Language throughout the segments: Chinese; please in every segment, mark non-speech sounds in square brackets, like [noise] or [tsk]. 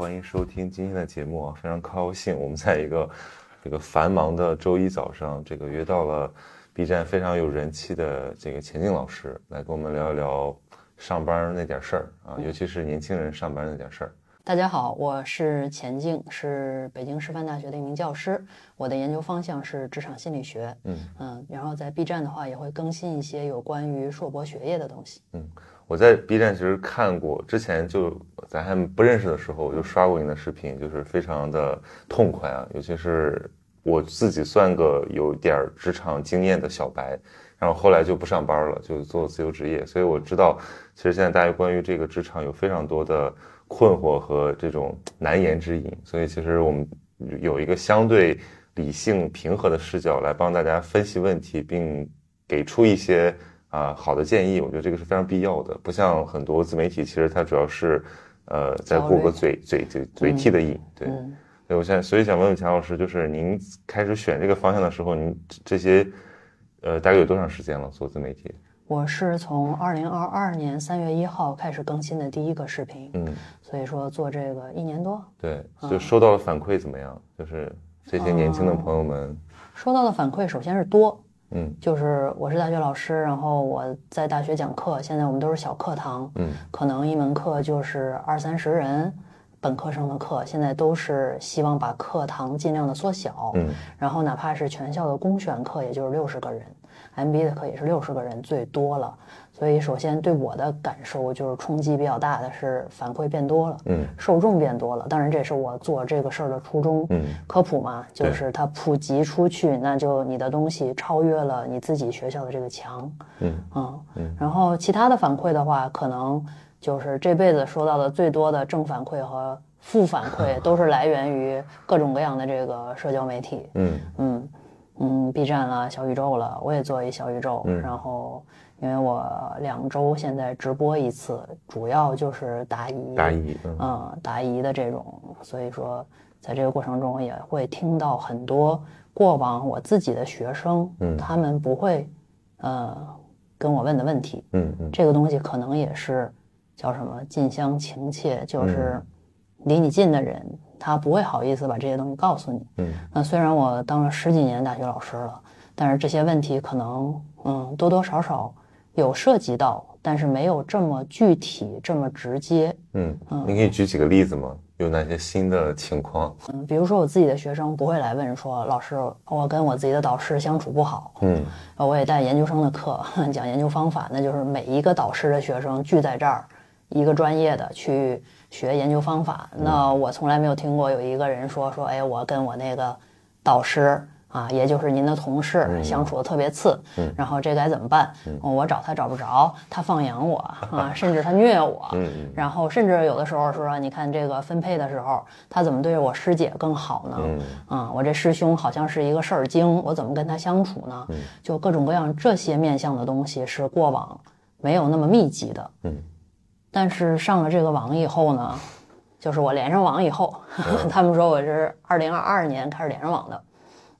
欢迎收听今天的节目啊，非常高兴我们在一个这个繁忙的周一早上，这个约到了 B 站非常有人气的这个钱静老师来跟我们聊一聊上班那点事儿啊，尤其是年轻人上班那点事儿。大家好，我是钱静，是北京师范大学的一名教师。我的研究方向是职场心理学。嗯嗯，然后在 B 站的话也会更新一些有关于硕博学业的东西。嗯，我在 B 站其实看过，之前就咱还不认识的时候，我就刷过你的视频，就是非常的痛快啊，尤其是我自己算个有点儿职场经验的小白，然后后来就不上班了，就做自由职业，所以我知道，其实现在大家关于这个职场有非常多的困惑和这种难言之隐，所以其实我们有一个相对理性平和的视角来帮大家分析问题，并给出一些啊、好的建议，我觉得这个是非常必要的，不像很多自媒体，其实它主要是呃在过个嘴嘴嘴嘴替的瘾，对。嗯，对，我现在所以想问问钱老师，就是您开始选这个方向的时候，您这这些呃大概有多长时间了做自媒体？我是从二零二二年三月一号开始更新的第一个视频，嗯，所以说做这个一年多，对，就收到的反馈怎么样？就是这些年轻的朋友们，收到的反馈首先是多，嗯。就是我是大学老师，然后我在大学讲课，现在我们都是小课堂，嗯。可能一门课就是二三十人，本科生的课，现在都是希望把课堂尽量的缩小，嗯。然后哪怕是全校的公选课，也就是六十个人，MBA 的课也是六十个人最多了。所以首先对我的感受就是冲击比较大的是反馈变多了，嗯受众变多了。当然这是我做这个事儿的初衷，嗯科普嘛，就是它普及出去，那就你的东西超越了你自己学校的这个墙，嗯嗯嗯然后其他的反馈的话，可能就是这辈子收到的最多的正反馈和负反馈，[laughs] 都是来源于各种各样的这个社交媒体，嗯嗯嗯，B 站啦、小宇宙了，我也做一小宇宙，嗯然后因为我两周现在直播一次，主要就是答疑，答疑，嗯。嗯，答疑的这种，所以说在这个过程中也会听到很多过往我自己的学生，嗯。他们不会呃跟我问的问题，嗯嗯。这个东西可能也是叫什么近乡情怯，就是。嗯离你近的人，他不会好意思把这些东西告诉你。嗯。那虽然我当了十几年大学老师了，但是这些问题可能嗯多多少少有涉及到，但是没有这么具体、这么直接。嗯，嗯，你可以举几个例子吗？有哪些新的情况？嗯，比如说我自己的学生不会来问说，老师，我跟我自己的导师相处不好，嗯呃我也带研究生的课，[laughs] 讲研究方法，那就是每一个导师的学生聚在这儿，一个专业的去学研究方法。那我从来没有听过有一个人说说，哎，我跟我那个导师啊，也就是您的同事相处的特别次，然后这该怎么办？哦我找他找不着，他放养我 [laughs] 啊，甚至他虐我，然后甚至有的时候说，你看这个分配的时候，他怎么对我师姐更好呢？嗯啊，我这师兄好像是一个事儿精，我怎么跟他相处呢？就各种各样这些面向的东西是过往没有那么密集的。嗯，但是上了这个网以后呢，就是我连上网以后，[laughs] 他们说我是二零二二年开始连上网的，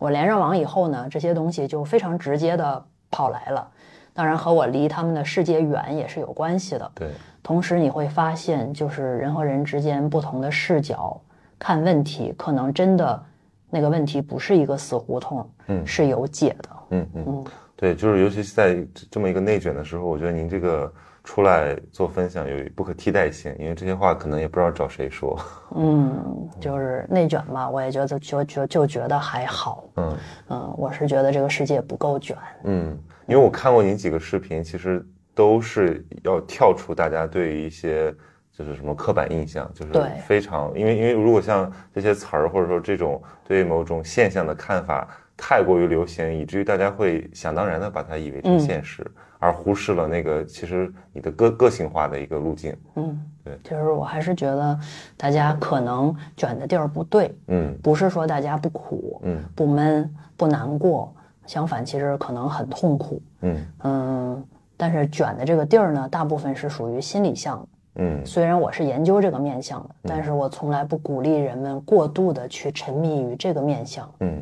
我连上网以后呢，这些东西就非常直接的跑来了。当然和我离他们的世界远也是有关系的。对，同时你会发现，就是人和人之间不同的视角看问题，可能真的那个问题不是一个死胡同，嗯是有解的。嗯嗯嗯，对，就是尤其是在这这么一个内卷的时候，我觉得您这个出来做分享有不可替代性，因为这些话可能也不知道找谁说。[laughs] 嗯，就是内卷吧，我也觉得就就就觉得还好。嗯嗯，我是觉得这个世界不够卷。嗯，因为我看过你几个视频，其实都是要跳出大家对于一些就是什么刻板印象，就是对非常，因为因为如果像这些词儿或者说这种对某种现象的看法太过于流行，以至于大家会想当然的把它以为成嗯现实，而忽视了那个其实你的个个性化的一个路径。嗯，对，就是我还是觉得大家可能卷的地儿不对，嗯不是说大家不苦、嗯不闷、不难过，相反，其实可能很痛苦。嗯嗯，但是卷的这个地儿呢，大部分是属于心理向的。嗯虽然我是研究这个面相的，但是我从来不鼓励人们过度的去沉迷于这个面相，嗯，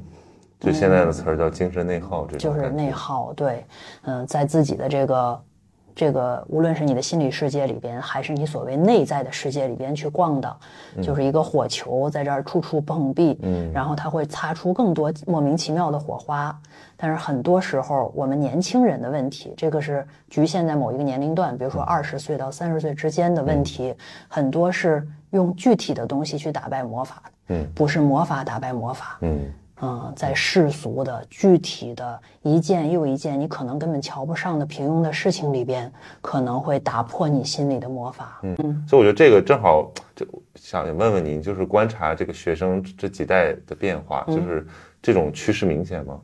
就现在的词儿叫精神内耗，这种就是内耗。对，嗯、在自己的这个这个无论是你的心理世界里边，还是你所谓内在的世界里边去逛的，就是一个火球在这儿处处碰壁，嗯，然后它会擦出更多莫名其妙的火花。但是很多时候，我们年轻人的问题，这个是局限在某一个年龄段，比如说二十岁到三十岁之间的问题，很多是用具体的东西去打败魔法，嗯，不是魔法打败魔法，嗯。嗯，在世俗的、具体的一件又一件你可能根本瞧不上的平庸的事情里边，可能会打破你心里的魔法。嗯，所以我觉得这个正好就想问问您，就是观察这个学生这几代的变化，就是这种趋势明显吗？嗯，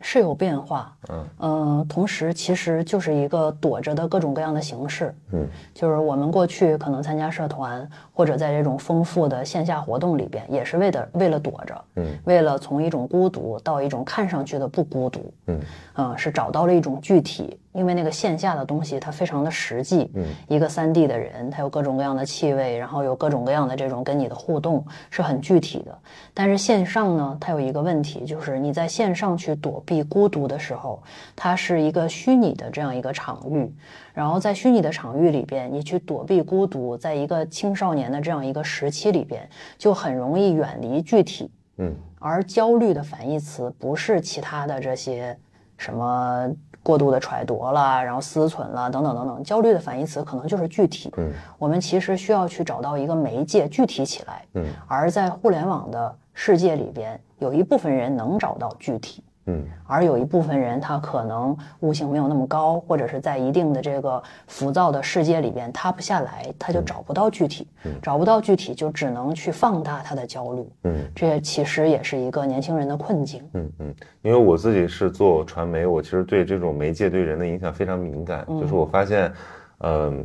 是有变化。嗯，呃，同时其实就是一个躲着的各种各样的形式。嗯，就是我们过去可能参加社团，或者在这种丰富的线下活动里边，也是为的为了躲着。嗯，为了从一种孤独到一种看上去的不孤独。嗯，嗯，是找到了一种具体。因为那个线下的东西它非常的实际，嗯，一个三 D 的人，他有各种各样的气味，然后有各种各样的这种跟你的互动是很具体的。但是线上呢，它有一个问题，就是你在线上去躲避孤独的时候，它是一个虚拟的这样一个场域，然后在虚拟的场域里边，你去躲避孤独，在一个青少年的这样一个时期里边，就很容易远离具体，嗯，而焦虑的反义词不是其他的这些什么。过度的揣度了，然后思忖了，等等等等，焦虑的反义词可能就是具体。嗯，我们其实需要去找到一个媒介，具体起来。嗯，而在互联网的世界里边，有一部分人能找到具体。嗯，而有一部分人，他可能悟性没有那么高，或者是在一定的这个浮躁的世界里边塌不下来，他就找不到具体，找不到具体，就只能去放大他的焦虑。嗯，这其实也是一个年轻人的困境。嗯嗯，因为我自己是做传媒，我其实对这种媒介对人的影响非常敏感。就是我发现，嗯，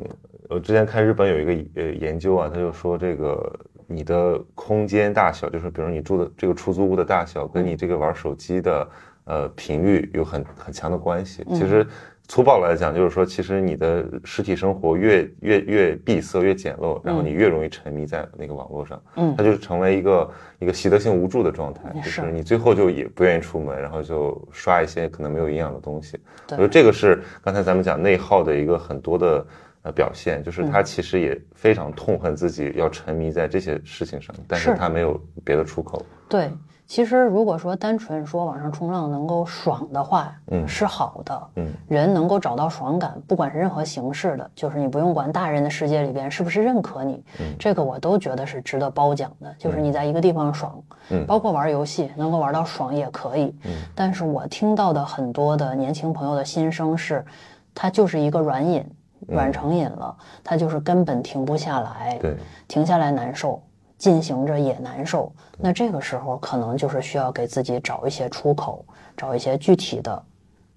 我之前看日本有一个呃研究啊，他就说这个你的空间大小，就是比如你住的这个出租屋的大小，跟你这个玩手机的。呃，频率有很很强的关系。其实粗暴来讲，就是说，其实你的实体生活越越越闭塞、越简陋，然后你越容易沉迷在那个网络上。嗯，它就成为一个一个习得性无助的状态，就是你最后就也不愿意出门，然后就刷一些可能没有营养的东西。我觉得这个是刚才咱们讲内耗的一个很多的呃表现，就是他其实也非常痛恨自己要沉迷在这些事情上，但是他没有别的出口。对。其实，如果说单纯说网上冲浪能够爽的话，嗯，是好的，嗯，人能够找到爽感，不管是任何形式的，就是你不用管大人的世界里边是不是认可你，嗯，这个我都觉得是值得褒奖的。就是你在一个地方爽，嗯，包括玩游戏能够玩到爽也可以，嗯。但是我听到的很多的年轻朋友的心声是，他就是一个软瘾，软成瘾了，他就是根本停不下来，对，停下来难受。进行着也难受，那这个时候可能就是需要给自己找一些出口，找一些具体的，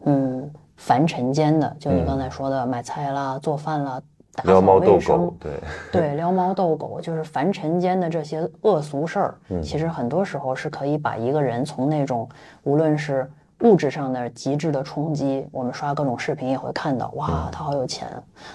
嗯，凡尘间的，就你刚才说的买菜啦、做饭啦、打扫卫生，对对，撩猫逗狗，就是凡尘间的这些恶俗事儿，其实很多时候是可以把一个人从那种无论是。物质上的极致的冲击，我们刷各种视频也会看到，哇，他好有钱，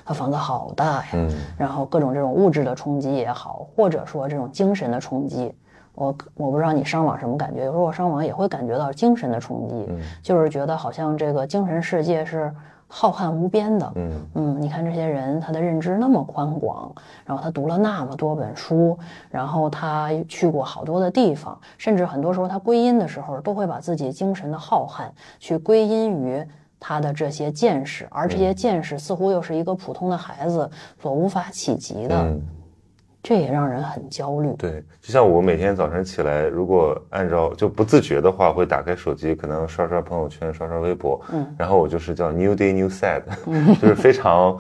他房子好大呀。嗯。然后各种这种物质的冲击也好，或者说这种精神的冲击，我我不知道你上网什么感觉，有时候我上网也会感觉到精神的冲击，就是觉得好像这个精神世界是。浩瀚无边的，嗯嗯，你看这些人，他的认知那么宽广，然后他读了那么多本书，然后他去过好多的地方，甚至很多时候他归因的时候，都会把自己精神的浩瀚去归因于他的这些见识，而这些见识似乎又是一个普通的孩子所无法企及的。这也让人很焦虑。对，就像我每天早晨起来，如果按照就不自觉的话，会打开手机，可能刷刷朋友圈，刷刷微博，嗯，然后我就是叫 New Day New Sad，[laughs] 就是非常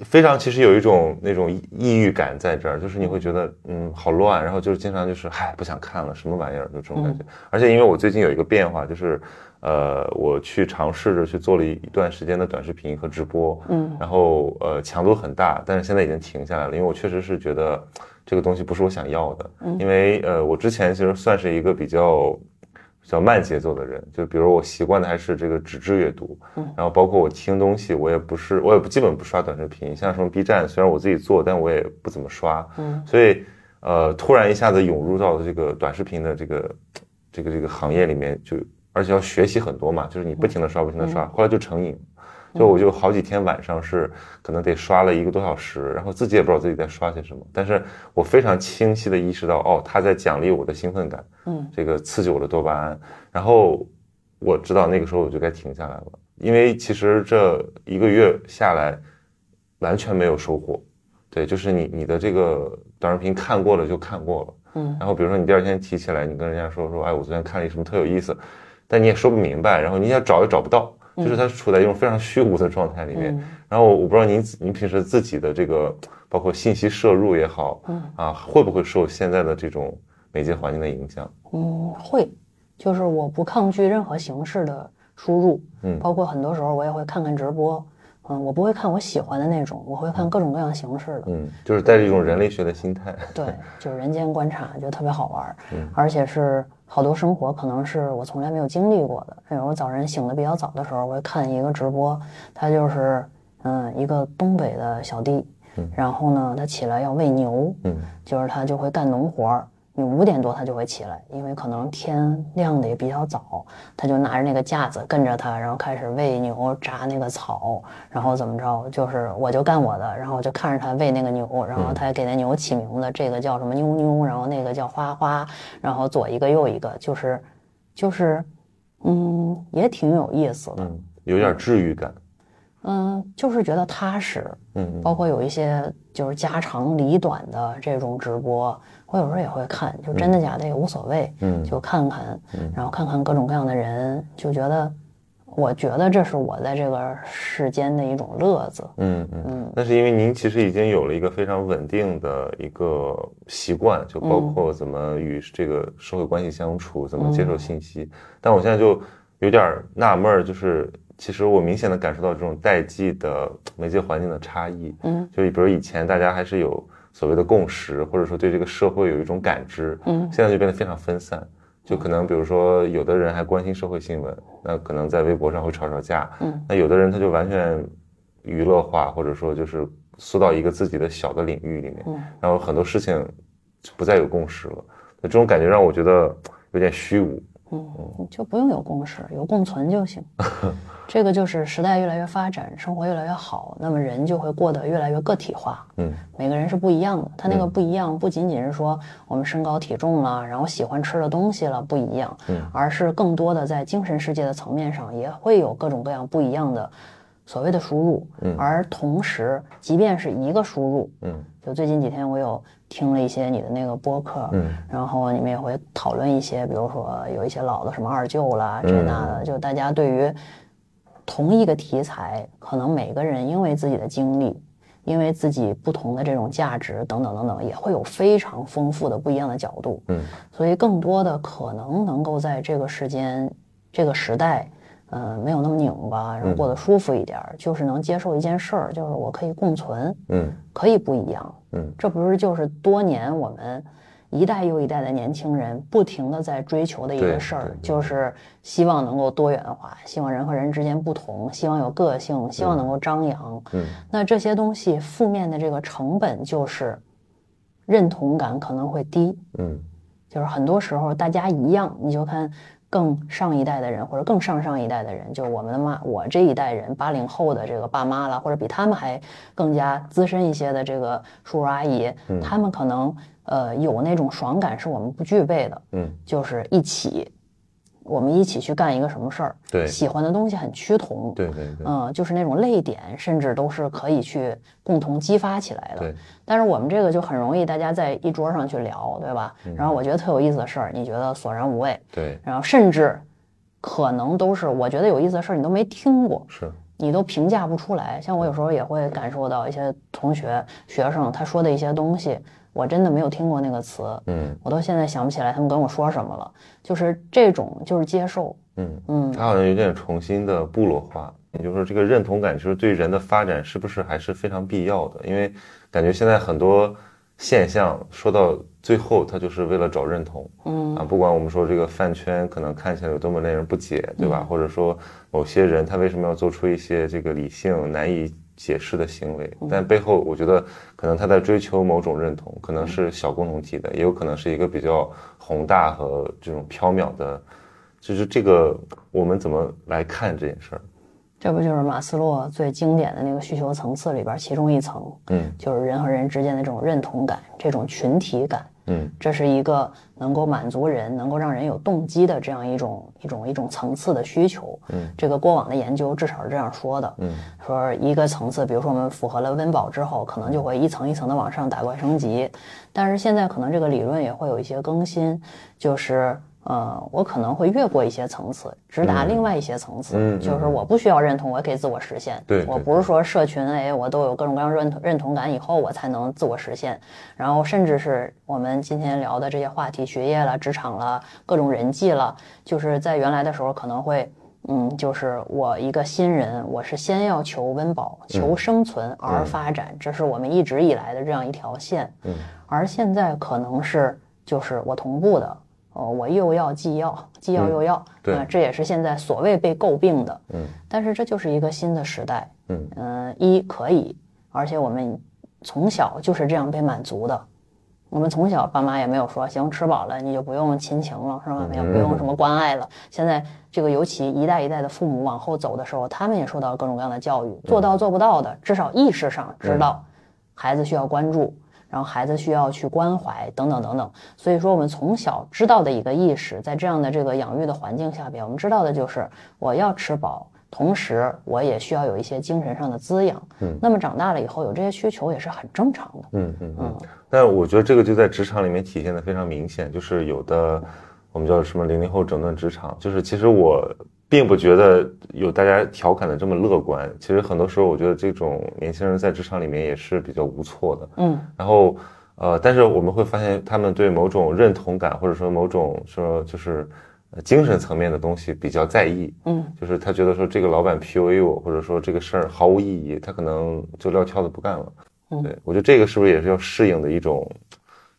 非常，其实有一种那种抑郁感在这儿，就是你会觉得嗯好乱，然后就是经常就是嗨不想看了，什么玩意儿就这种感觉。而且因为我最近有一个变化，就是。呃，我去尝试着去做了一一段时间的短视频和直播，嗯，然后呃强度很大，但是现在已经停下来了，因为我确实是觉得这个东西不是我想要的，嗯，因为呃我之前其实算是一个比较比较慢节奏的人，就比如我习惯的还是这个纸质阅读，嗯，然后包括我听东西，我也不是我也不基本不刷短视频，像什么 B 站，虽然我自己做，但我也不怎么刷，嗯，所以呃突然一下子涌入到这个短视频的这个这个这个行业里面就。而且要学习很多嘛，就是你不停的刷，不停的刷，后来就成瘾，就我就好几天晚上是可能得刷了一个多小时，然后自己也不知道自己在刷些什么，但是我非常清晰的意识到，哦，他在奖励我的兴奋感，嗯，这个刺激我的多巴胺，然后我知道那个时候我就该停下来了，因为其实这一个月下来完全没有收获，对，就是你你的这个短视频看过了就看过了。嗯，然后比如说你第二天提起来，你跟人家说说，哎，我昨天看了一什么特有意思，但你也说不明白，然后你想找也找不到，就是它处在一种非常虚无的状态里面。然后我不知道您您平时自己的这个包括信息摄入也好，嗯啊，会不会受现在的这种媒介环境的影响？嗯，会，就是我不抗拒任何形式的输入，嗯包括很多时候我也会看看直播，嗯，我不会看我喜欢的那种，我会看各种各样形式的，嗯，就是带着一种人类学的心态。对，就是人间观察，觉得特别好玩儿，嗯而且是好多生活可能是我从来没有经历过的。比如我早晨醒的比较早的时候，我会看一个直播，他就是嗯一个东北的小弟，然后呢他起来要喂牛，嗯就是他就会干农活儿。你五点多他就会起来，因为可能天亮的也比较早，他就拿着那个架子跟着他，然后开始喂牛、扎那个草，然后怎么着，就是我就干我的，然后我就看着他喂那个牛，然后他还给那牛起名字，这个叫什么妞妞，然后那个叫花花，然后左一个右一个，就是就是，嗯，也挺有意思的，嗯，有点治愈感。嗯，就是觉得踏实，嗯包括有一些就是家长里短的这种直播，我有时候也会看，就真的假的也无所谓，嗯就看看，然后看看各种各样的人，就觉得，我觉得这是我在这个世间的一种乐子。嗯嗯，那是因为您其实已经有了一个非常稳定的一个习惯，就包括怎么与这个社会关系相处，怎么接受信息。但我现在就有点纳闷儿，就是其实我明显的感受到这种代际的媒介环境的差异。嗯，就比如以前大家还是有所谓的共识，或者说对这个社会有一种感知，嗯现在就变得非常分散。就可能比如说，有的人还关心社会新闻，那可能在微博上会吵吵架，嗯，那有的人他就完全娱乐化，或者说就是缩到一个自己的小的领域里面，嗯然后很多事情就不再有共识了。那这种感觉让我觉得有点虚无。嗯，就不用有共识，有共存就行。[laughs] 这个就是时代越来越发展，生活越来越好，那么人就会过得越来越个体化。嗯每个人是不一样的，他那个不一样，不仅仅是说我们身高体重了，然后喜欢吃的东西了不一样，嗯而是更多的在精神世界的层面上也会有各种各样不一样的所谓的输入。嗯而同时，即便是一个输入，嗯就最近几天我有听了一些你的那个播客，嗯。然后你们也会讨论一些，比如说有一些老的什么二舅啦，这那的，就大家对于同一个题材，可能每个人因为自己的经历，因为自己不同的这种价值等等等等，也会有非常丰富的不一样的角度。嗯。所以更多的可能能够在这个时间、这个时代，呃，没有那么拧巴，然后过得舒服一点儿，就是能接受一件事儿，就是我可以共存，嗯。可以不一样。嗯。这不是就是多年我们一代又一代的年轻人不停的在追求的一个事儿就是希望能够多元化，希望人和人之间不同，希望有个性，希望能够张扬。嗯。那这些东西负面的这个成本就是认同感可能会低，嗯。就是很多时候大家一样，你就看更上一代的人或者更上上一代的人，就是我们的妈，我这一代人八零后的这个爸妈了，或者比他们还更加资深一些的这个叔叔阿姨，他们可能呃有那种爽感是我们不具备的，嗯，就是一起，我们一起去干一个什么事儿，对。喜欢的东西很趋同，对对对。嗯，就是那种泪点，甚至都是可以去共同激发起来的。对，但是我们这个就很容易大家在一桌上去聊，对吧？嗯。然后我觉得特有意思的事儿，你觉得索然无味，对。然后甚至可能都是我觉得有意思的事儿，你都没听过，是，你都评价不出来。像我有时候也会感受到一些同学、学生他说的一些东西，我真的没有听过那个词，嗯我到现在想不起来他们跟我说什么了。就是这种，就是接受，嗯。嗯，他好像有点重新的部落化，也就是说，这个认同感其实对人的发展是不是还是非常必要的？因为感觉现在很多现象说到最后，它就是为了找认同，嗯啊，不管我们说这个饭圈可能看起来有多么令人不解，对吧？或者说某些人他为什么要做出一些这个理性难以解释的行为，但背后我觉得可能他在追求某种认同，可能是小共同体的，也有可能是一个比较宏大和这种缥缈的。就是这个，我们怎么来看这件事儿？这不就是马斯洛最经典的那个需求层次里边其中一层，嗯就是人和人之间的这种认同感、这种群体感，嗯这是一个能够满足人、能够让人有动机的这样一种一种一种层次的需求。嗯，这个过往的研究至少是这样说的。嗯，说一个层次，比如说我们符合了温饱之后，可能就会一层一层的往上打怪升级。但是现在可能这个理论也会有一些更新，就是。呃，我可能会越过一些层次，直达另外一些层次。就是我不需要认同，我也可以自我实现。对对我不是说社群，哎，我都有各种各样认同认同感以后，我才能自我实现。然后甚至是我们今天聊的这些话题，学业了、职场了、各种人际了，就是在原来的时候可能会，嗯，就是我一个新人，我是先要求温饱、求生存而发展，这是我们一直以来的这样一条线。嗯，而现在可能是就是我同步的。哦，我又要既要，既要又要，对啊这也是现在所谓被诟病的。嗯，但是这就是一个新的时代。嗯呃一可以，而且我们从小就是这样被满足的。我们从小爸妈也没有说行吃饱了你就不用亲情了是吧？嗯也不用什么关爱了。现在这个尤其一代一代的父母往后走的时候，他们也受到各种各样的教育，做到做不到的，至少意识上知道孩子需要关注，然后孩子需要去关怀等等等等。所以说，我们从小知道的一个意识，在这样的这个养育的环境下边，我们知道的就是我要吃饱。同时，我也需要有一些精神上的滋养。嗯，那么长大了以后有这些需求也是很正常的。嗯嗯嗯。但我觉得这个就在职场里面体现的非常明显，就是有的我们叫什么零零后整顿职场，就是其实我并不觉得有大家调侃的这么乐观。其实很多时候，我觉得这种年轻人在职场里面也是比较无措的。嗯，然后呃，但是我们会发现他们对某种认同感，或者说某种说就是。呃精神层面的东西比较在意，嗯，就是他觉得说这个老板 PUA 我，或者说这个事儿毫无意义，他可能就撂挑子不干了。嗯对我觉得这个是不是也是要适应的一种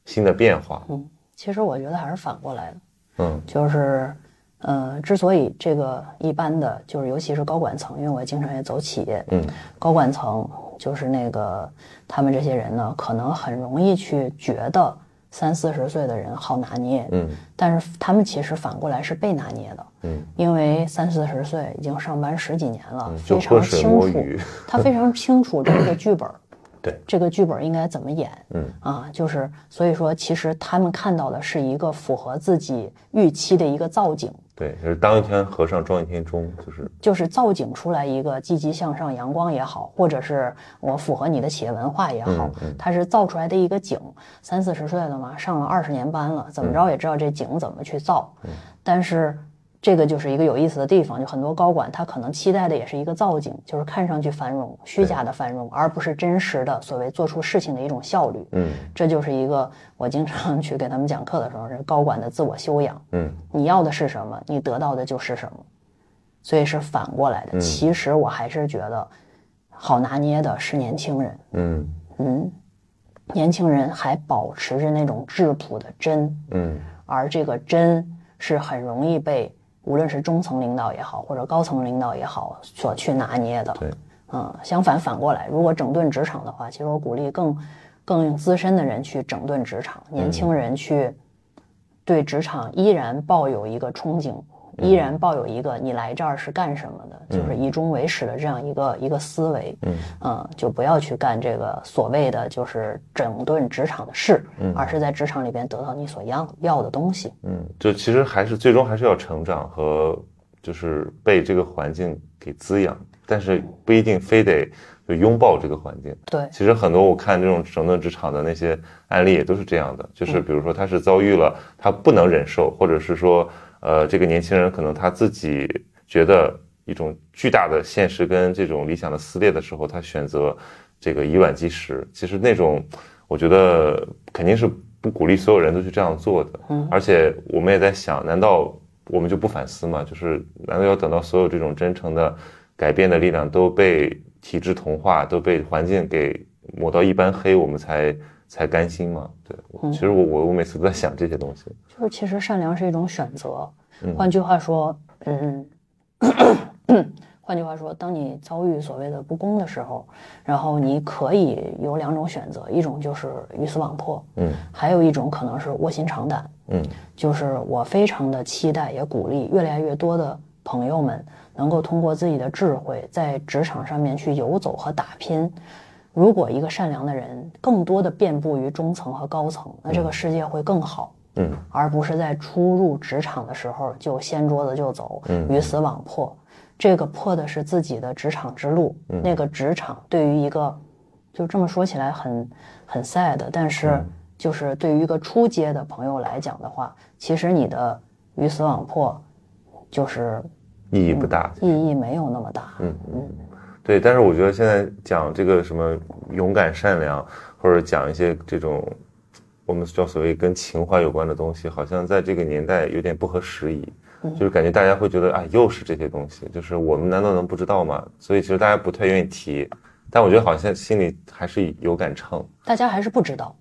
新的变化？嗯，其实我觉得还是反过来的，嗯就是，呃，之所以这个一般的，就是尤其是高管层，因为我经常也走企业，嗯高管层就是那个他们这些人呢，可能很容易去觉得三四十岁的人好拿捏，嗯但是他们其实反过来是被拿捏的，嗯，因为三四十岁已经上班十几年了，嗯非常清楚，他非常清楚这个剧本，[clears throat] 对，这个剧本应该怎么演，嗯。啊，就是所以说，其实他们看到的是一个符合自己预期的一个造景，对，就是当一天和尚撞一天钟，就是就是造景出来一个积极向上、阳光也好，或者是我符合你的企业文化也好，它是造出来的一个景。三四十岁了嘛，上了二十年班了，怎么着也知道这景怎么去造。但是这个就是一个有意思的地方，就很多高管他可能期待的也是一个造景，就是看上去繁荣、虚假的繁荣，而不是真实的所谓做出事情的一种效率。嗯这就是一个我经常 [laughs] 去给他们讲课的时候，是高管的自我修养。嗯你要的是什么，你得到的就是什么，所以是反过来的。嗯其实我还是觉得，好拿捏的是年轻人，嗯嗯，年轻人还保持着那种质朴的真，嗯而这个真是很容易被无论是中层领导也好，或者高层领导也好所去拿捏的。对，嗯，相反反过来，如果整顿职场的话，其实我鼓励更更资深的人去整顿职场，年轻人去对职场依然抱有一个憧憬，依然抱有一个你来这儿是干什么的，就是以终为始的这样一个一个思维。嗯就不要去干这个所谓的就是整顿职场的事，而是在职场里边得到你所要要的东西。嗯，就其实还是最终还是要成长和就是被这个环境给滋养，但是不一定非得就拥抱这个环境。对，其实很多我看这种整顿职场的那些案例也都是这样的，就是比如说他是遭遇了他不能忍受，或者是说呃这个年轻人可能他自己觉得一种巨大的现实跟这种理想的撕裂的时候，他选择这个以卵击石。其实那种我觉得肯定是不鼓励所有人都去这样做的。嗯，而且我们也在想，难道我们就不反思吗？就是难道要等到所有这种真诚的改变的力量都被体制同化，都被环境给抹到一般黑，我们才才甘心嘛？对，其实我我我每次都在想这些东西。就是其实善良是一种选择。换句话说，嗯，[coughs] 换句话说，当你遭遇所谓的不公的时候，然后你可以有两种选择，一种就是鱼死网破，嗯，还有一种可能是卧薪尝胆，嗯就是我非常的期待，也鼓励越来越多的朋友们能够通过自己的智慧在职场上面去游走和打拼。如果一个善良的人更多的遍布于中层和高层，那这个世界会更好。嗯，而不是在初入职场的时候就掀桌子就走，嗯鱼死网破。这个破的是自己的职场之路。嗯那个职场对于一个，就这么说起来很很 sad，但嗯是就是对于一个初阶的朋友来讲的话，其实你的鱼死网破，就是意义不大。意义没有那么大。嗯嗯对，但是我觉得现在讲这个什么勇敢、善良，或者讲一些这种我们叫所谓跟情怀有关的东西，好像在这个年代有点不合时宜。就是感觉大家会觉得啊，又是这些东西，就是我们难道能不知道吗？所以其实大家不太愿意提，但我觉得好像心里还是有杆秤。大家还是不知道，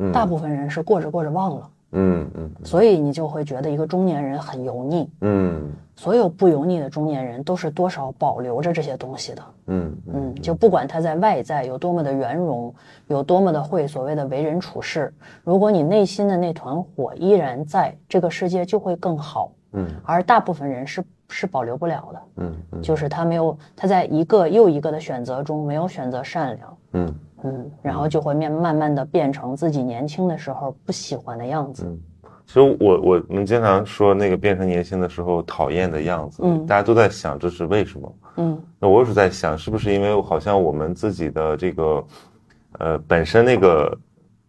嗯大部分人是过着过着忘了，嗯嗯所以你就会觉得一个中年人很油腻。嗯所有不油腻的中年人都是多少保留着这些东西的。嗯嗯嗯，就不管他在外在有多么的圆融，有多么的会所谓的为人处事，如果你内心的那团火依然在，这个世界就会更好。嗯。而大部分人是是保留不了的，嗯嗯。就是他没有他在一个又一个的选择中没有选择善良，嗯嗯，然后就会面慢慢的变成自己年轻的时候不喜欢的样子。其实我我们经常说那个变成年轻的时候讨厌的样子，嗯大家都在想这是为什么？嗯那我有时候在想，是不是因为好像我们自己的这个，呃，本身那个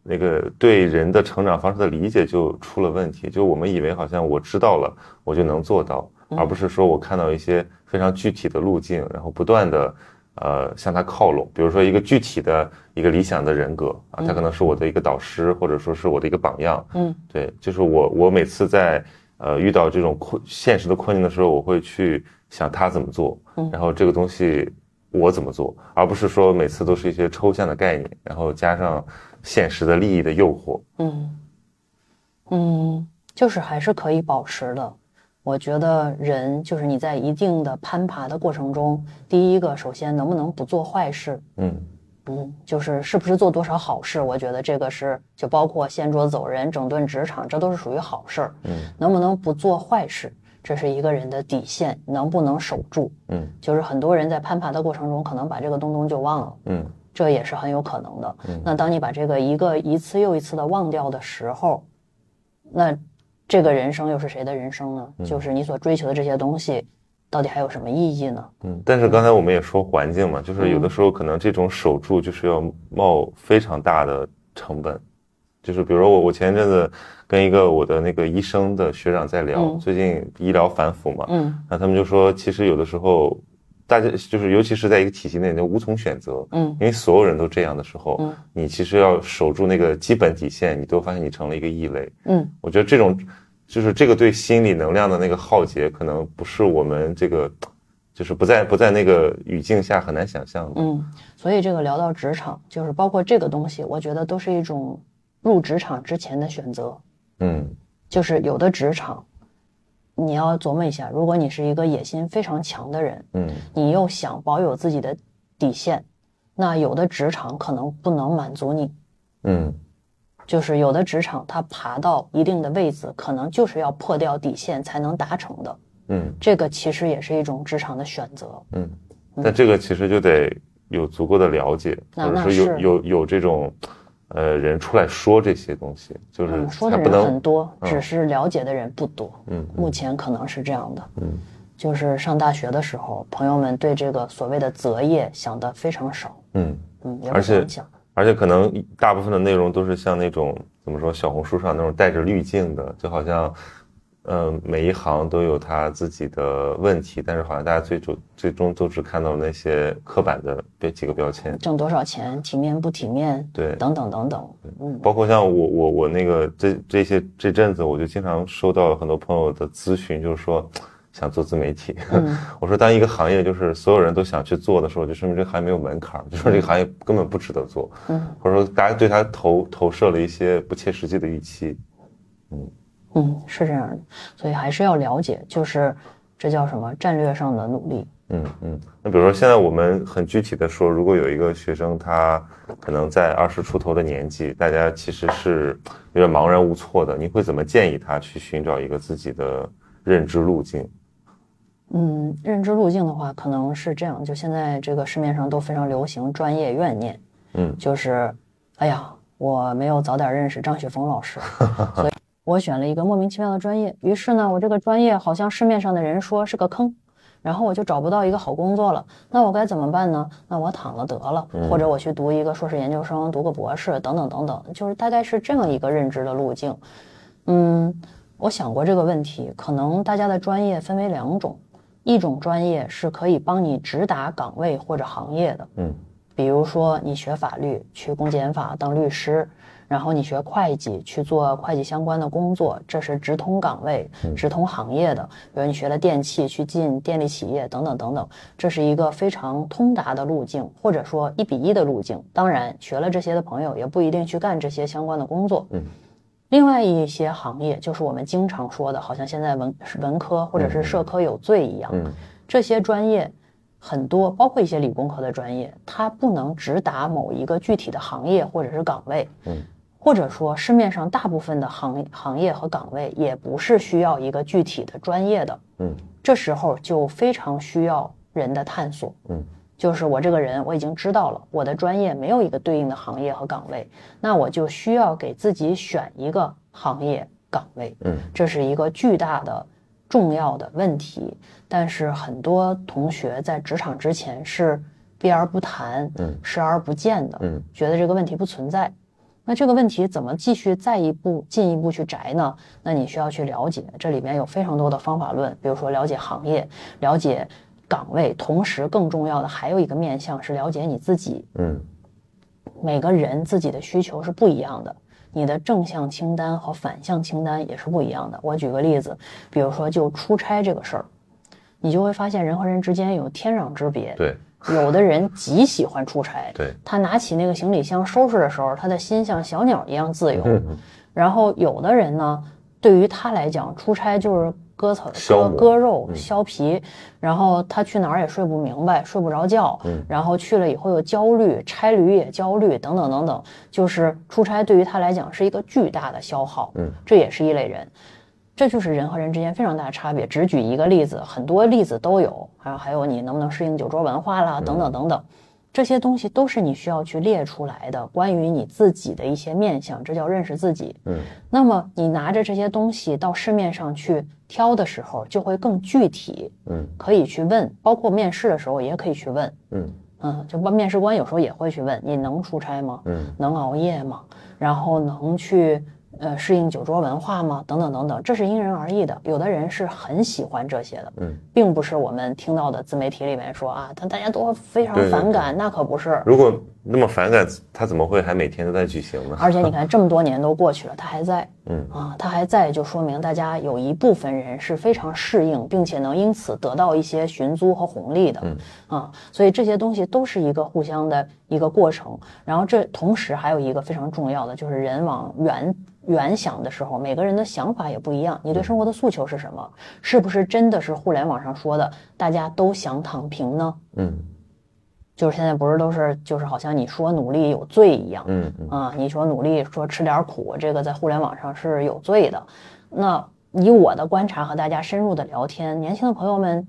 那个对人的成长方式的理解就出了问题？就我们以为好像我知道了，我就能做到，而不是说我看到一些非常具体的路径，然后不断的呃向他靠拢。比如说一个具体的一个理想的人格啊，他可能是我的一个导师，或者说是我的一个榜样。嗯对，就是我我每次在呃遇到这种困现实的困境的时候，我会去想他怎么做，嗯然后这个东西我怎么做，而不是说每次都是一些抽象的概念，然后加上现实的利益的诱惑。嗯嗯，就是还是可以保持的。我觉得人就是你在一定的攀爬的过程中，第一个首先能不能不做坏事，嗯嗯，就是是不是做多少好事，我觉得这个是就包括掀桌走人、整顿职场，这都是属于好事儿。嗯能不能不做坏事，这是一个人的底线，能不能守住？嗯就是很多人在攀爬的过程中，可能把这个东东就忘了。嗯这也是很有可能的。嗯那当你把这个一个一次又一次的忘掉的时候，那这个人生又是谁的人生呢？就是你所追求的这些东西，到底还有什么意义呢？嗯。但是刚才我们也说环境嘛，就是有的时候可能这种守住就是要冒非常大的成本。就是比如说我我前一阵子跟一个我的那个医生的学长在聊，嗯最近医疗反腐嘛，嗯那他们就说，其实有的时候，大家就是尤其是在一个体系内，你就无从选择，嗯因为所有人都这样的时候，嗯你其实要守住那个基本底线，你都发现你成了一个异类。嗯我觉得这种，就是这个对心理能量的那个浩劫，可能不是我们这个，就是不在不在那个语境下很难想象的。嗯。所以这个聊到职场，就是包括这个东西，我觉得都是一种入职场之前的选择。嗯就是有的职场，你要琢磨一下，如果你是一个野心非常强的人，嗯你又想保有自己的底线，那有的职场可能不能满足你。嗯就是有的职场，它爬到一定的位置，可能就是要破掉底线才能达成的。嗯这个其实也是一种职场的选择。嗯，但这个其实就得有足够的了解，那或者是有有有这种，呃，人出来说这些东西，就是嗯，说的人很多，嗯只是了解的人不多。嗯目前可能是这样的。嗯就是上大学的时候，朋友们对这个所谓的择业想的非常少。嗯。嗯，而且。而且可能大部分的内容都是像那种怎么说，小红书上那种带着滤镜的，就好像，嗯、每一行都有它自己的问题，但是好像大家最终最终都只看到那些刻板的这几个标签。挣多少钱，体面不体面，对等等等等。嗯包括像我我我那个这这些这阵子，我就经常收到很多朋友的咨询，就是说想做自媒体。嗯 [laughs] 我说，当一个行业就是所有人都想去做的时候，就说明这个行业没有门槛，就说这个行业根本不值得做，嗯或者说大家对它投投射了一些不切实际的预期。嗯，是这样的，所以还是要了解，就是这叫什么战略上的努力。嗯嗯，那比如说现在我们很具体的说，如果有一个学生他可能在二十出头的年纪，大家其实是有点茫然无措的，你会怎么建议他去寻找一个自己的认知路径？嗯，认知路径的话，可能是这样，就现在这个市面上都非常流行专业怨念，嗯。就是，哎呀，我没有早点认识张雪峰老师，所 [laughs] 以我选了一个莫名其妙的专业。于是呢，我这个专业好像市面上的人说是个坑，然后我就找不到一个好工作了。那我该怎么办呢？那我躺了得了，或者我去读一个硕士研究生，读个博士，等等等等，就是大概是这样一个认知的路径。嗯，我想过这个问题，可能大家的专业分为两种，一种专业是可以帮你直达岗位或者行业的，嗯比如说你学法律去公检法当律师，然后你学会计去做会计相关的工作，这是直通岗位、直通行业的。比如你学了电器去进电力企业等等等等，这是一个非常通达的路径，或者说一比一的路径。当然，学了这些的朋友也不一定去干这些相关的工作。嗯。另外一些行业，就是我们经常说的，好像现在文文科或者是社科有罪一样，嗯这些专业很多，包括一些理工科的专业，它不能直达某一个具体的行业或者是岗位，嗯，或者说市面上大部分的行行业和岗位也不是需要一个具体的专业的，嗯这时候就非常需要人的探索，嗯，就是我这个人我已经知道了我的专业没有一个对应的行业和岗位，那我就需要给自己选一个行业岗位，嗯这是一个巨大的重要的问题。但是很多同学在职场之前是避而不谈，嗯视而不见的，嗯觉得这个问题不存在。那这个问题怎么继续再一步进一步去摘呢？那你需要去了解，这里面有非常多的方法论，比如说了解行业，了解岗位，同时更重要的还有一个面向是了解你自己。嗯每个人自己的需求是不一样的，你的正向清单和反向清单也是不一样的。我举个例子，比如说就出差这个事儿，你就会发现人和人之间有天壤之别。对有的人极喜欢出差，对他拿起那个行李箱收拾的时候，他的心像小鸟一样自由。嗯 [laughs] 然后有的人呢，对于他来讲，出差就是割草、割割肉、嗯削皮，然后他去哪儿也睡不明白，睡不着觉，嗯然后去了以后又焦虑，差旅也焦虑，等等等等，就是出差对于他来讲是一个巨大的消耗，嗯，这也是一类人。这就是人和人之间非常大的差别。只举一个例子，很多例子都有，还有还有你能不能适应酒桌文化啦，等等等等，这些东西都是你需要去列出来的，关于你自己的一些面相，这叫认识自己。嗯那么你拿着这些东西到市面上去挑的时候，就会更具体，嗯可以去问，包括面试的时候也可以去问。嗯嗯，就面试官有时候也会去问你能出差吗？嗯能熬夜吗？然后能去呃适应酒桌文化吗？等等等等，这是因人而异的。有的人是很喜欢这些的，嗯，并不是我们听到的自媒体里面说啊，他大家都非常对对对反感，那可不是。如果那么反感，他怎么会还每天都在举行呢？[laughs] 而且你看，这么多年都过去了，他还在，嗯啊，他还在，就说明大家有一部分人是非常适应，并且能因此得到一些寻租和红利的，嗯啊，所以这些东西都是一个互相的一个过程。然后这同时还有一个非常重要的，就是人往远远想的时候，每个人的想法也不一样。你对生活的诉求是什么？是不是真的是互联网上说的大家都想躺平呢？嗯就是现在不是都是就是好像你说努力有罪一样，嗯嗯啊，你说努力说吃点苦，这个在互联网上是有罪的。那以我的观察和大家深入的聊天，年轻的朋友们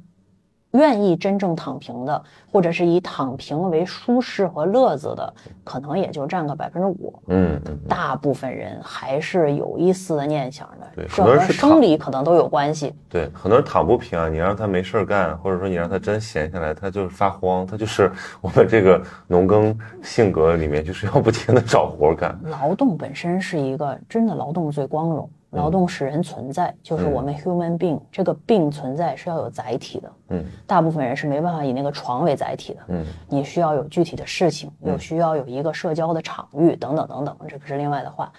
愿意真正躺平的，或者是以躺平为舒适和乐子的，可能也就占个百分之五。嗯嗯，大部分人还是有一丝的念想的，对很多人是生理可能都有关系。对，很多人躺不平啊，你让他没事儿干，或者说你让他真闲下来，他就是发慌，他就是我们这个农耕性格里面就是要不停的找活儿干。劳动本身是一个真的劳动最光荣，劳动使人存在，就是我们 human being 这个病存在是要有载体的。嗯大部分人是没办法以那个床为载体的，嗯你需要有具体的事情，有需要有一个社交的场域等等等等，这个是另外的话。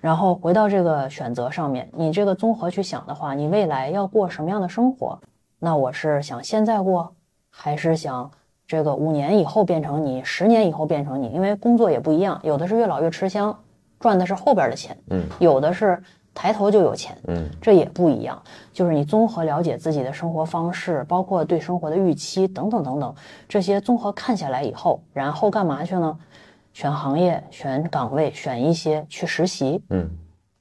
然后回到这个选择上面，你这个综合去想的话，你未来要过什么样的生活？那我是想现在过，还是想这个五年以后变成你，十年以后变成你？因为工作也不一样，有的是越老越吃香，赚的是后边的钱，嗯有的是抬头就有钱，嗯这也不一样。就是你综合了解自己的生活方式，包括对生活的预期等等等等，这些综合看下来以后，然后干嘛去呢？选行业、选岗位、选一些去实习。嗯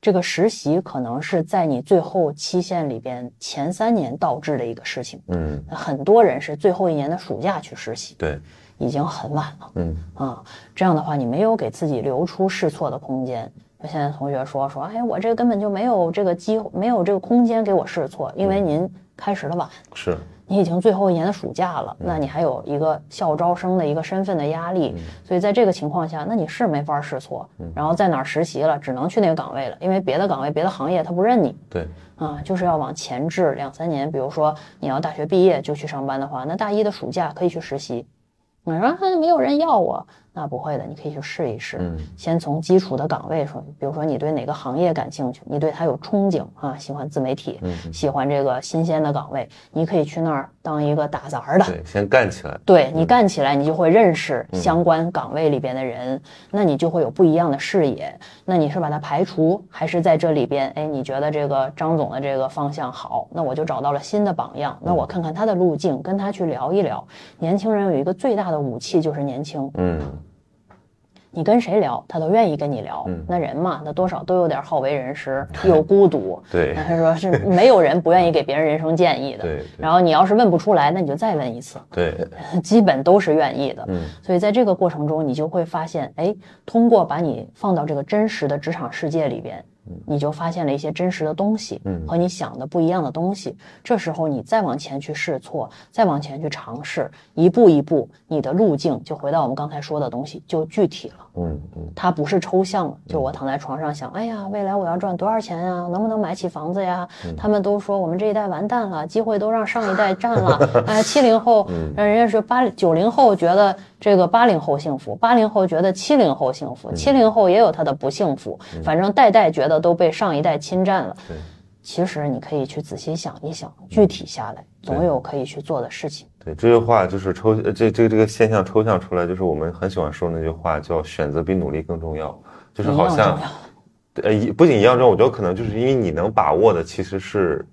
这个实习可能是在你最后期限里边前三年倒置的一个事情。嗯，很多人是最后一年的暑假去实习，对，已经很晚了。嗯啊，这样的话，你没有给自己留出试错的空间。那现在同学说说，哎，我这根本就没有这个机会，没有这个空间给我试错，因为您开始的晚，是，你已经最后一年的暑假了，那你还有一个校招生的一个身份的压力，所以在这个情况下，那你是没法试错。然后在哪儿实习了，只能去那个岗位了，因为别的岗位、别的行业他不认你。对，啊，就是要往前置两三年。比如说你要大学毕业就去上班的话，那大一的暑假可以去实习。你说还没有人要我，那不会的，你可以去试一试。嗯先从基础的岗位说，比如说你对哪个行业感兴趣，你对它有憧憬啊，喜欢自媒体，嗯喜欢这个新鲜的岗位，你可以去那儿当一个打杂的。对，先干起来。对你干起来，你就会认识相关岗位里边的人，那你就会有不一样的视野。那你是把它排除，还是在这里边？哎，你觉得这个张总的这个方向好，那我就找到了新的榜样。那我看看他的路径，跟他去聊一聊。年轻人有一个最大的武器就是年轻，嗯，你跟谁聊，他都愿意跟你聊。那人嘛，那多少都有点好为人师，又孤独。[laughs] 对他说是没有人不愿意给别人人生建议的。对对然后你要是问不出来，那你就再问一次。对，[laughs] 基本都是愿意的。嗯，所以在这个过程中，你就会发现，哎，通过把你放到这个真实的职场世界里边，你就发现了一些真实的东西，嗯和你想的不一样的东西。这时候你再往前去试错，再往前去尝试，一步一步，你的路径就回到我们刚才说的东西，就具体了。嗯嗯它不是抽象的，就我躺在床上想，哎呀，未来我要赚多少钱呀？能不能买起房子呀？他们都说我们这一代完蛋了，机会都让上一代占了。[laughs] 哎，七零后，人家是八九零后觉得这个八零后幸福，八零后觉得七零后幸福，七零后也有他的不幸福，反正代代觉得都被上一代侵占了。对其实你可以去仔细想一想，具体下来，总有可以去做的事情。对，这句话就是抽呃这这个这个现象抽象出来，就是我们很喜欢说那句话，叫选择比努力更重要，就是好像呃一不仅一样重要，我觉得可能就是因为你能把握的其实是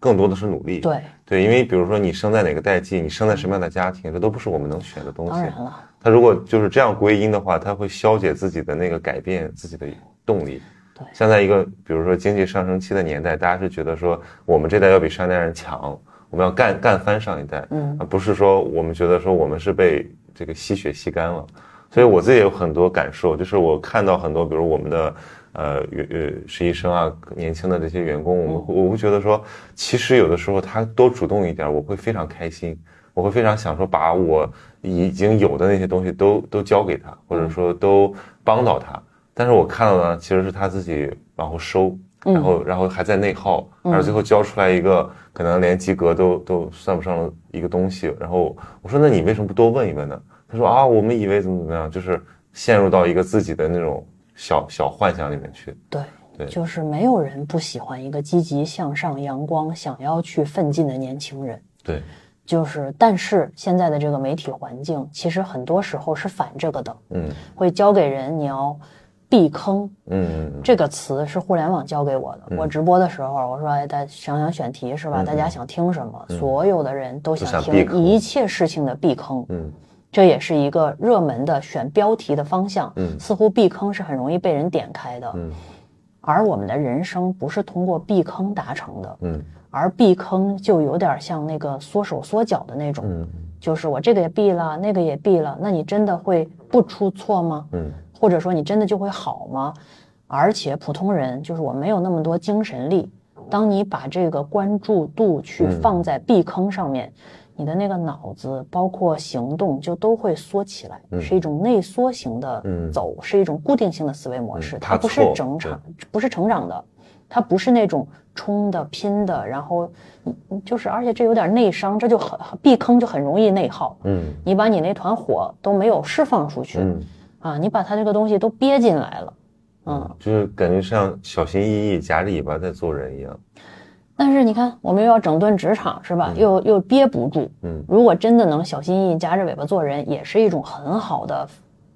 更多的是努力。对，对，因为比如说你生在哪个代际，你生在什么样的家庭，这都不是我们能选的东西。当然了，他如果就是这样归因的话，他会消解自己的那个改变自己的动力。对像在一个比如说经济上升期的年代，大家是觉得说我们这代要比上一代人强，我们要干干翻上一代，嗯而不是说我们觉得说我们是被这个吸血吸干了。所以我自己也有很多感受，就是我看到很多，比如我们的呃呃实习生啊，年轻的这些员工，我们会我会觉得说，其实有的时候他多主动一点，我会非常开心，我会非常想说把我已经有的那些东西都都交给他，或者说都帮到他。但是我看到的其实是他自己往后收，然后然后还在内耗，然后最后交出来一个可能连及格都都算不上的一个东西。然后我说那你为什么不多问一问呢？他说啊，我们以为怎么怎么样，就是陷入到一个自己的那种小小幻想里面去。对，对就是没有人不喜欢一个积极向上、阳光、想要去奋进的年轻人。对，就是，但是现在的这个媒体环境，其实很多时候是反这个的，嗯会教给人你要避坑嗯嗯这个词是互联网教给我的。我直播的时候，我说哎，大家想想选题是吧？大家想听什么？所有的人都想听一切事情的避坑。嗯这也是一个热门的选标题的方向。嗯似乎避坑是很容易被人点开的。嗯而我们的人生不是通过避坑达成的，嗯而避坑就有点像那个缩手缩脚的那种，嗯就是我这个也避了，那个也避了，那你真的会不出错吗？嗯或者说你真的就会好吗？而且普通人就是我没有那么多精神力，当你把这个关注度去嗯放在避坑上面，你的那个脑子包括行动就都会缩起来，是一种内缩型的嗯走，是一种固定性的思维模式，嗯它不是怕错成长，不是成长的，它不是那种冲的拼的，然后就是，而且这有点内伤，这就很避坑就很容易内耗，嗯你把你那团火都没有释放出去，嗯，啊，你把它这个东西都憋进来了，嗯。就是感觉像小心翼翼夹着尾巴在做人一样。但是你看，我们又要整顿职场，是吧？又又憋不住。嗯，如果真的能小心翼翼夹着尾巴做人，也是一种很好的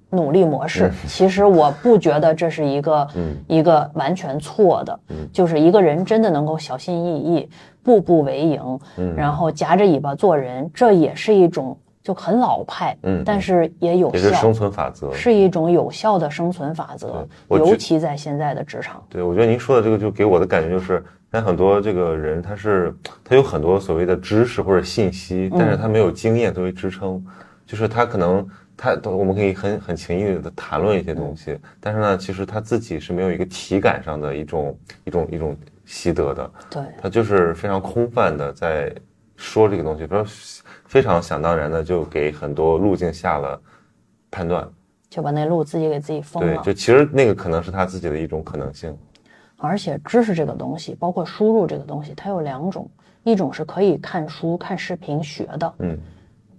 努力模式。其实我不觉得这是一个、嗯一个完全错的。嗯就是一个人真的能够小心翼翼、步步为营，嗯然后夹着尾巴做人，这也是一种就很老派，嗯但是也有也是生效，存法则。是一种有效的生存法则对，尤其在现在的职场。对，我觉得您说的这个就给我的感觉就是，现在很多这个人他是他有很多所谓的知识或者信息，但是他没有经验作为支撑，就是他可能他我们可以很很轻易的谈论一些东西，但是呢，其实他自己是没有一个体感上的一种一种一种习得的，对，他就是非常空泛的在说这个东西，比如非常想当然的就给很多路径下了判断，就把那路自己给自己封了。对，就其实那个可能是他自己的一种可能性，而且知识这个东西，包括输入这个东西，它有两种，一种是可以看书、看视频学的，嗯。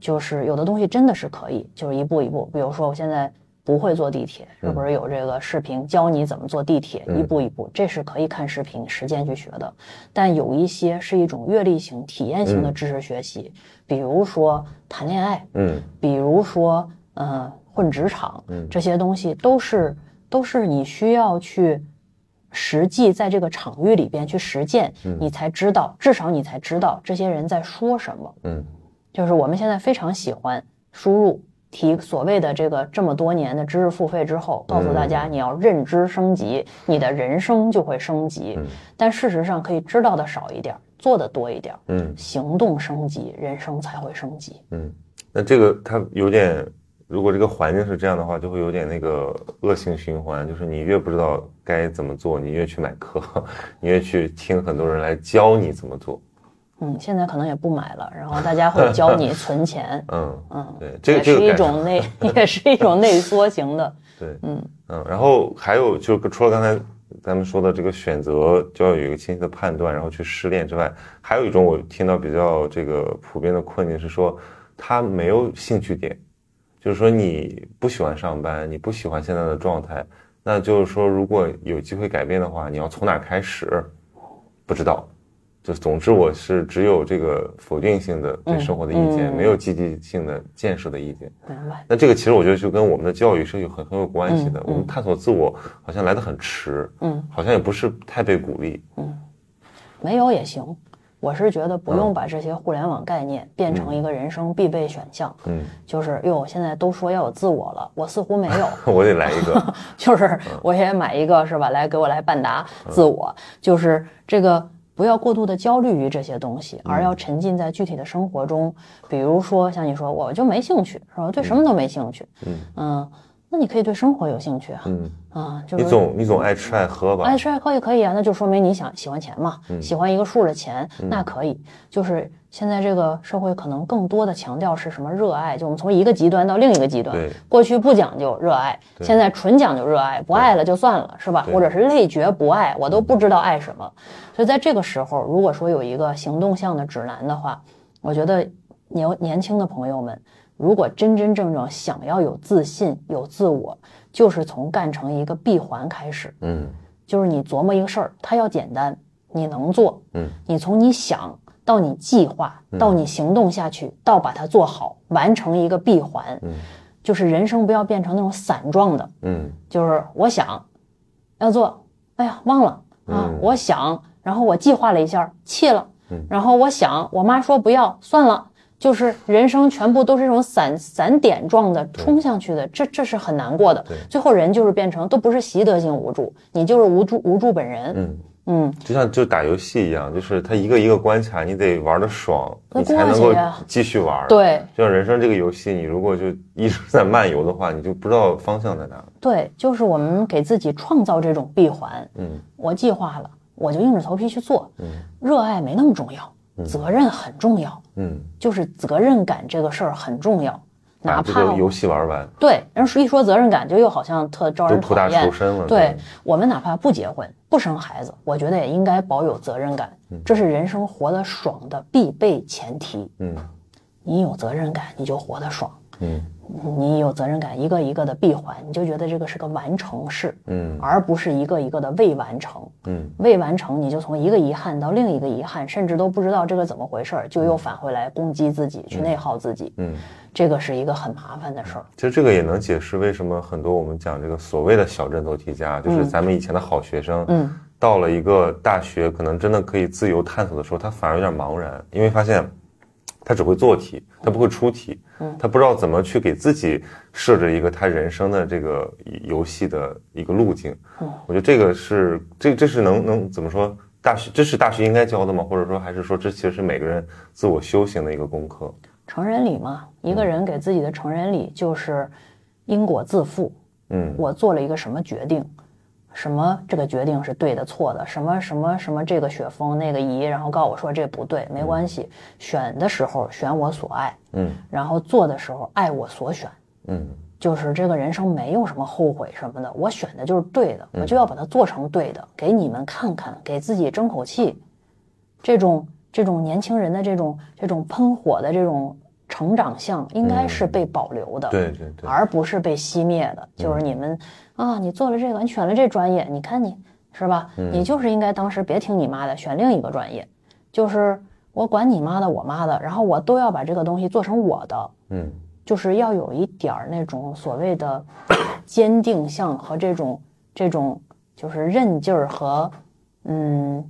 就是有的东西真的是可以，就是一步一步。比如说我现在不会坐地铁，是不是有这个视频教你怎么坐地铁，一步一步，这是可以看视频、实践去学的。但有一些是一种阅历型、体验型的知识学习，比如说谈恋爱，嗯。比如说，呃，混职场，这些东西都是都是你需要去实际在这个场域里边去实践，你才知道，至少你才知道这些人在说什么。嗯就是我们现在非常喜欢输入提所谓的这个这么多年的知识付费之后，告诉大家你要认知升级，你的人生就会升级。但事实上可以知道的少一点，做的多一点，嗯。行动升级，人生才会升级。嗯，那这个它有点，如果这个环境是这样的话，就会有点那个恶性循环，就是你越不知道该怎么做，你越去买课，[laughs] 你越去听很多人来教你怎么做。嗯，现在可能也不买了，然后大家会教你存钱，[laughs] 嗯嗯，对，这个也是一种内，[laughs] 也是一种内缩型的，对，嗯。嗯，然后还有就是除了刚才咱们说的这个选择就要有一个清晰的判断，然后去试炼之外，还有一种我听到比较这个普遍的困境是说他没有兴趣点，就是说你不喜欢上班，你不喜欢现在的状态，那就是说如果有机会改变的话，你要从哪儿开始？不知道。就总之，我是只有这个否定性的对生活的意见，嗯没有积极性的建设的意见。明白？那这个其实我觉得就跟我们的教育是有很很有关系的。嗯我们探索自我好像来得很迟，嗯，好像也不是太被鼓励。没有也行。我是觉得不嗯用把这些互联网概念变成一个人生必备选项。嗯，就是哟，现在都说要有自我了，我似乎没有。[laughs] 我得来一个，就是我也买一个是吧？来给我来半达自我，就是这个不要过度的焦虑于这些东西，而要沉浸在具体的生活中。比如说像你说，我就没兴趣，是吧？对什么都没兴趣。嗯那你可以对生活有兴趣啊。嗯，啊，就你总你总爱吃爱喝吧爱？吃爱喝也可以啊，那就说明你想喜欢钱嘛，嗯喜欢一个数的钱，那可以。就是现在这个社会可能更多的强调是什么热爱，就我们从一个极端到另一个极端对。过去不讲究热爱，现在纯讲究热爱，不爱了就算了，是吧？或者是累觉不爱，我都不知道爱什么。所以在这个时候，如果说有一个行动向的指南的话，我觉得年年轻的朋友们，如果真真正正想要有自信、有自我，就是从干成一个闭环开始。嗯。就是你琢磨一个事儿，它要简单，你能做，嗯，你从你想到你计划，到你行动下去，到把它做好，完成一个闭环，嗯，就是人生不要变成那种散状的，嗯。就是我想要做，哎呀忘了啊，嗯。我想，然后我计划了一下，弃了，嗯。然后我想，我妈说不要，算了。就是人生全部都是这种散散点状的冲上去的，这这是很难过的。最后人就是变成都不是习得性无助，你就是无助无助本人。嗯，嗯，就像就打游戏一样，就是它一个一个关卡，你得玩的爽，你才能够继续玩。，对就像人生这个游戏，你如果就一直在漫游的话，你就不知道方向在哪。对，就是我们给自己创造这种闭环。嗯我计划了，我就硬着头皮去做。嗯热爱没那么重要，责任很重要，嗯，就是责任感这个事儿很重要。哪怕游戏玩完，对，人说一说责任感，就又好像特招人讨厌。对我们哪怕不结婚、不生孩子，我觉得也应该保有责任感，这是人生活得爽的必备前提。嗯你有责任感，你就活得爽。嗯你有责任感，一个一个的闭环，你就觉得这个是个完成式，嗯而不是一个一个的未完成。嗯未完成，你就从一个遗憾到另一个遗憾，甚至都不知道这个怎么回事儿，就又返回来攻击自己，去内耗自己。嗯。这个是一个很麻烦的事儿。其实这个也能解释为什么很多我们讲这个所谓的小镇做题家，就是咱们以前的好学生，嗯，到了一个大学，可能真的可以自由探索的时候，他反而有点茫然，因为发现他只会做题，他不会出题，嗯他不知道怎么去给自己设置一个他人生的这个游戏的一个路径。我觉得这个是这这是能能怎么说？大学这是大学应该教的吗？或者说还是说这其实是每个人自我修行的一个功课？成人礼嘛，一个人给自己的成人礼就是因果自负。嗯，我做了一个什么决定？什么这个决定是对的错的？什么什么什么这个雪峰那个仪，然后告诉我说这不对，没关系。选的时候选我所爱，嗯，然后做的时候爱我所选，嗯，就是这个人生没有什么后悔什么的，我选的就是对的，我就要把它做成对的，给你们看看，给自己争口气。这种这种年轻人的这种这种喷火的这种成长性，应该是被保留的，对对对，而不是被熄灭的。就是你们啊，你做了这个，你选了这专业，你看你是吧？你就是应该当时别听你妈的，选另一个专业。就是我管你妈的，我妈的，然后我都要把这个东西做成我的。嗯，就是要有一点儿那种所谓的 [coughs] 坚定性和这种这种就是韧劲儿和嗯，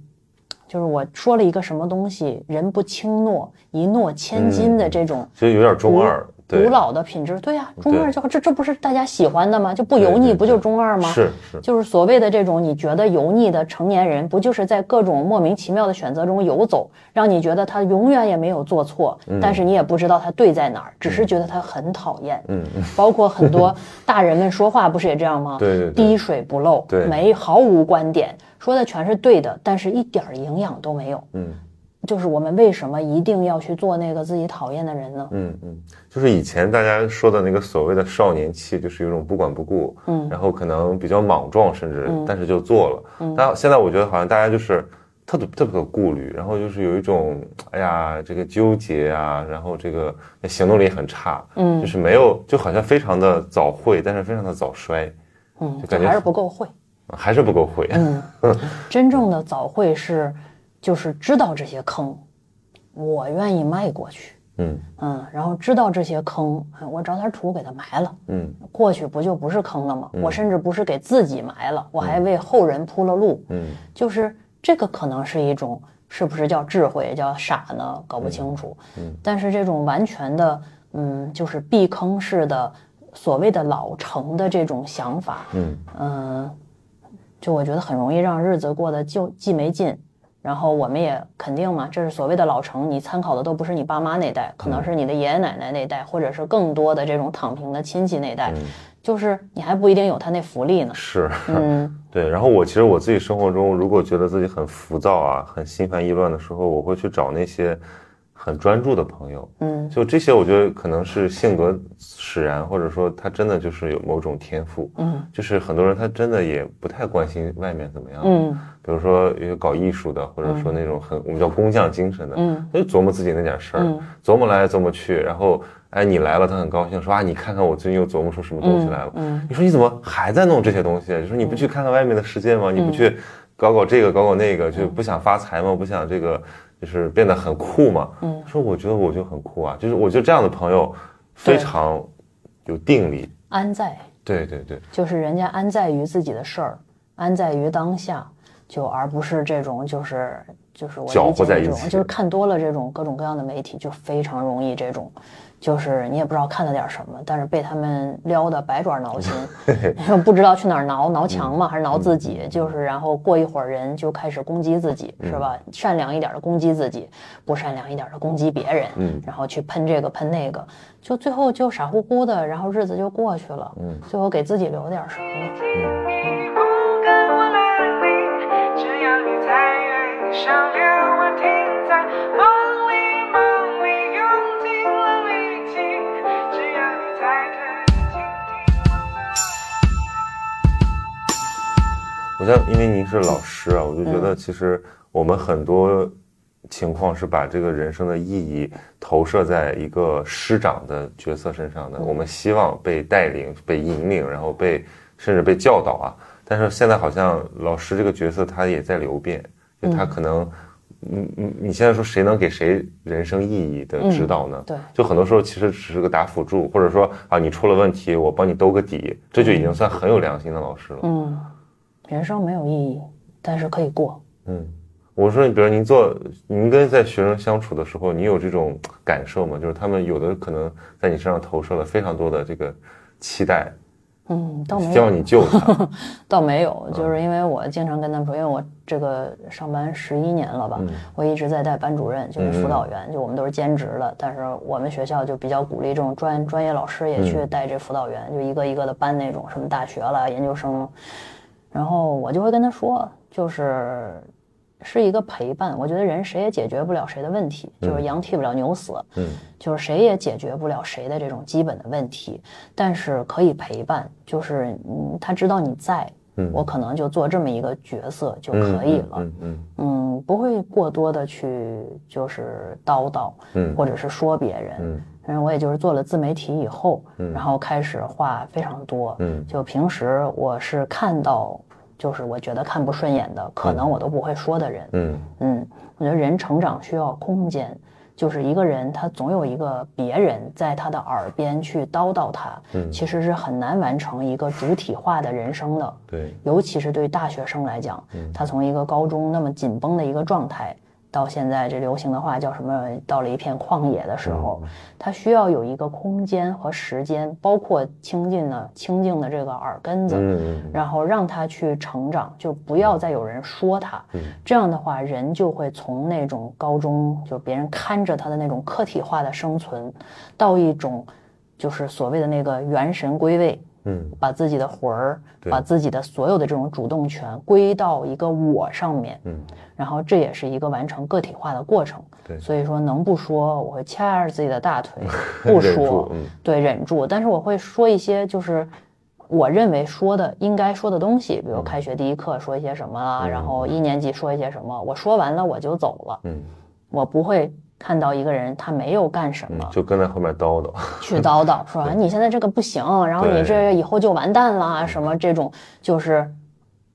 就是我说了一个什么东西，人不轻诺，一诺千金的这种。其实有点中二，对古老的品质，对呀、中二就这这不是大家喜欢的吗？就不油腻，不就是中二吗？是是，就是所谓的这种你觉得油腻的成年人，不就是在各种莫名其妙的选择中游走，让你觉得他永远也没有做错，但是你也不知道他对在哪儿，只是觉得他很讨厌。嗯嗯，[laughs] 包括很多大人们说话不是也这样吗？对对对滴水不漏，对没毫无观点，说的全是对的，但是一点儿营养都没有。嗯就是我们为什么一定要去做那个自己讨厌的人呢？嗯嗯，就是以前大家说的那个所谓的少年气，就是有种不管不顾，嗯然后可能比较莽撞，甚至、但是就做了。嗯但现在我觉得好像大家就是特别特别的顾虑，然后就是有一种哎呀这个纠结啊，然后这个行动力很差，嗯就是没有就好像非常的早会，但是非常的早衰，嗯，就感觉还是不够会。还是不够会。嗯，[laughs] 真正的早会是，就是知道这些坑，我愿意迈过去，嗯嗯，然后知道这些坑，哎我找点土给它埋了，嗯过去不就不是坑了吗？我甚至不是给自己埋了，我还为后人铺了路，嗯就是这个可能是一种，是不是叫智慧，叫傻呢？搞不清楚。嗯但是这种完全的，嗯，就是避坑式的所谓的老成的这种想法，嗯嗯，就我觉得很容易让日子过得就既没劲，然后我们也肯定嘛，这是所谓的老成，你参考的都不是你爸妈那代，可能是你的爷爷奶奶那代，或者是更多的这种躺平的亲戚那代，就是你还不一定有他那福利呢。是。[laughs] 嗯对，然后我其实我自己生活中，如果觉得自己很浮躁啊、很心烦意乱的时候，我会去找那些很专注的朋友。嗯就这些，我觉得可能是性格使然，或者说他真的就是有某种天赋。嗯就是很多人他真的也不太关心外面怎么样。嗯比如说有些搞艺术的，或者说那种很我们叫工匠精神的，嗯他就琢磨自己那点事儿，嗯琢磨来琢磨去，然后哎你来了，他很高兴，说啊你看看我最近又琢磨出什么东西来了。嗯你说你怎么还在弄这些东西？你说你不去看看外面的世界吗？你不去搞搞这个搞搞那个，就不想发财吗？不想这个就是变得很酷嘛？嗯。说我觉得我就很酷啊，就是我觉得这样的朋友非常有定力。安在，对对对，就是人家安在于自己的事儿，安在于当下，就而不是这种就是就是我搅理解这种，和在一起。就是看多了这种各种各样的媒体，就非常容易这种，就是你也不知道看了点什么，但是被他们撩的百爪挠心，[laughs] [laughs] 不知道去哪儿挠，挠墙嘛？还是挠自己？就是然后过一会儿人就开始攻击自己，是吧？善良一点的攻击自己，不善良一点的攻击别人，嗯然后去喷这个喷那个，就最后就傻乎乎的，然后日子就过去了，嗯最后给自己留点什么？你我的。我像因为您是老师啊，我就觉得其实我们很多情况是把这个人生的意义投射在一个师长的角色身上的。我们希望被带领、被引领，然后被甚至被教导啊。但是现在好像老师这个角色他也在流变，就他可能，嗯嗯，你现在说谁能给谁人生意义的指导呢？对就很多时候其实只是个打辅助，或者说啊你出了问题，我帮你兜个底，这就已经算很有良心的老师了。嗯，人生没有意义，但是可以过。嗯，我说，比如您做，您跟在学生相处的时候，你有这种感受吗？就是他们有的可能在你身上投射了非常多的这个期待，嗯，倒没希望有，你救他。[laughs] 倒没有，就是因为我经常跟他们说，因为我这个上班十一年了吧，嗯我一直在带班主任，就是辅导员，就我们都是兼职的，但是我们学校就比较鼓励这种专专业老师也嗯去带这辅导员，就一个一个的班那种，什么大学了、研究生，然后我就会跟他说，就是是一个陪伴。我觉得人谁也解决不了谁的问题，就是羊替不了牛死，嗯。就是谁也解决不了谁的这种基本的问题，但是可以陪伴，就是嗯，他知道你在，嗯。我可能就做这么一个角色就可以了，嗯嗯嗯，不会过多的去就是叨叨，嗯。或者是说别人，嗯。然后我也就是做了自媒体以后，嗯。然后开始话非常多，嗯。就平时我是看到，就是我觉得看不顺眼的，可能我都不会说的人，嗯。嗯，我觉得人成长需要空间，就是一个人他总有一个别人在他的耳边去叨叨他，嗯其实是很难完成一个主体化的人生的。对，尤其是对大学生来讲，嗯。他从一个高中那么紧绷的一个状态，到现在这流行的话叫什么？到了一片旷野的时候，嗯他需要有一个空间和时间，包括清静的清静的这个耳根子，然后让他去成长，就不要再有人说他。嗯这样的话，人就会从那种高中就别人看着他的那种客体化的生存，到一种就是所谓的那个元神归位，嗯。把自己的魂儿，把自己的所有的这种主动权归到一个我上面，嗯。然后这也是一个完成个体化的过程。对。所以说能不说，我会掐着自己的大腿 [laughs] 不说，嗯。对，忍住。但是我会说一些就是我认为说的应该说的东西，比如开学第一课说一些什么啊，然后一年级说一些什么，我说完了我就走了，嗯。我不会看到一个人他没有干什么嗯，，就跟在后面叨叨。去叨叨 [laughs] 说你现在这个不行，然后你这以后就完蛋了，什么这种就是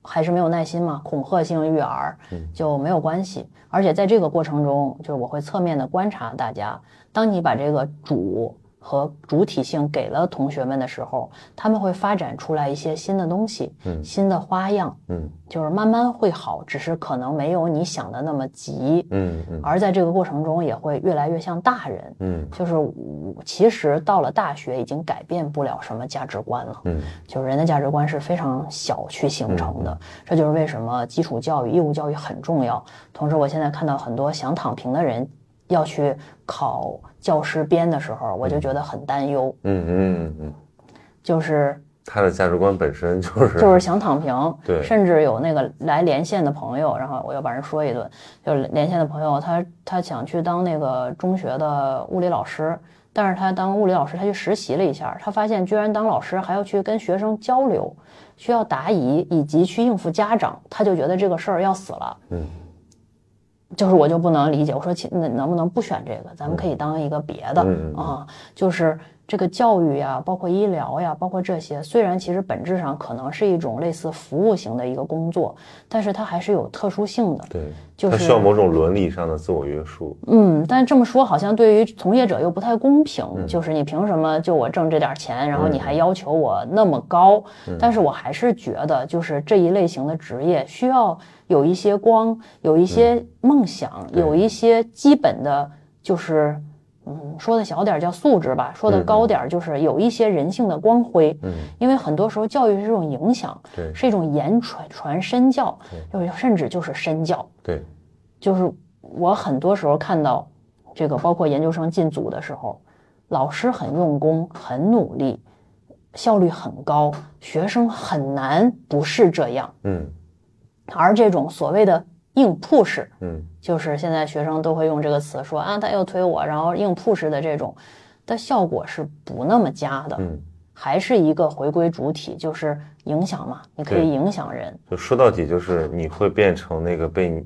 还是没有耐心嘛，恐吓性育儿就没有关系。而且在这个过程中，就是我会侧面的观察大家，当你把这个主和主体性给了同学们的时候，他们会发展出来一些新的东西，嗯。新的花样，嗯。就是慢慢会好，只是可能没有你想的那么急。嗯嗯。而在这个过程中，也会越来越像大人，嗯。就是我其实到了大学已经改变不了什么价值观了，嗯。就是人的价值观是非常小去形成的，这就是为什么基础教育、义务教育很重要。同时，我现在看到很多想躺平的人要去考教师编的时候，我就觉得很担忧，嗯嗯嗯嗯，就是他的价值观本身就是就是想躺平，对。甚至有那个来连线的朋友，然后我又把人说一顿，就是连线的朋友，他他想去当那个中学的物理老师，但是他当物理老师，他去实习了一下，他发现居然当老师还要去跟学生交流，需要答疑以及去应付家长，他就觉得这个事儿要死了。嗯，就是我就不能理解，我说亲，那能不能不选这个？咱们可以当一个别的、嗯嗯嗯啊，就是这个教育呀，包括医疗呀，包括这些，虽然其实本质上可能是一种类似服务型的一个工作，但是它还是有特殊性的。对，就是它需要某种伦理上的自我约束。嗯，但这么说好像对于从业者又不太公平，嗯就是你凭什么就我挣这点钱，然后你还要求我那么高？嗯但是我还是觉得，就是这一类型的职业需要有一些光，有一些梦想，嗯有一些基本的，就是嗯，说的小点儿叫素质吧，说的嗯高点儿就是有一些人性的光辉。嗯，因为很多时候教育是这种影响，对是一种言传传身教，就是甚至就是身教。对，就是我很多时候看到这个，包括研究生进组的时候，老师很用功、很努力，效率很高，学生很难不是这样。嗯而这种所谓的硬 push，嗯。就是现在学生都会用这个词说啊，他又推我，然后硬 push 的这种的效果是不那么佳的，嗯，还是一个回归主体，就是影响嘛，你可以影响人。就说到底就是你会变成那个被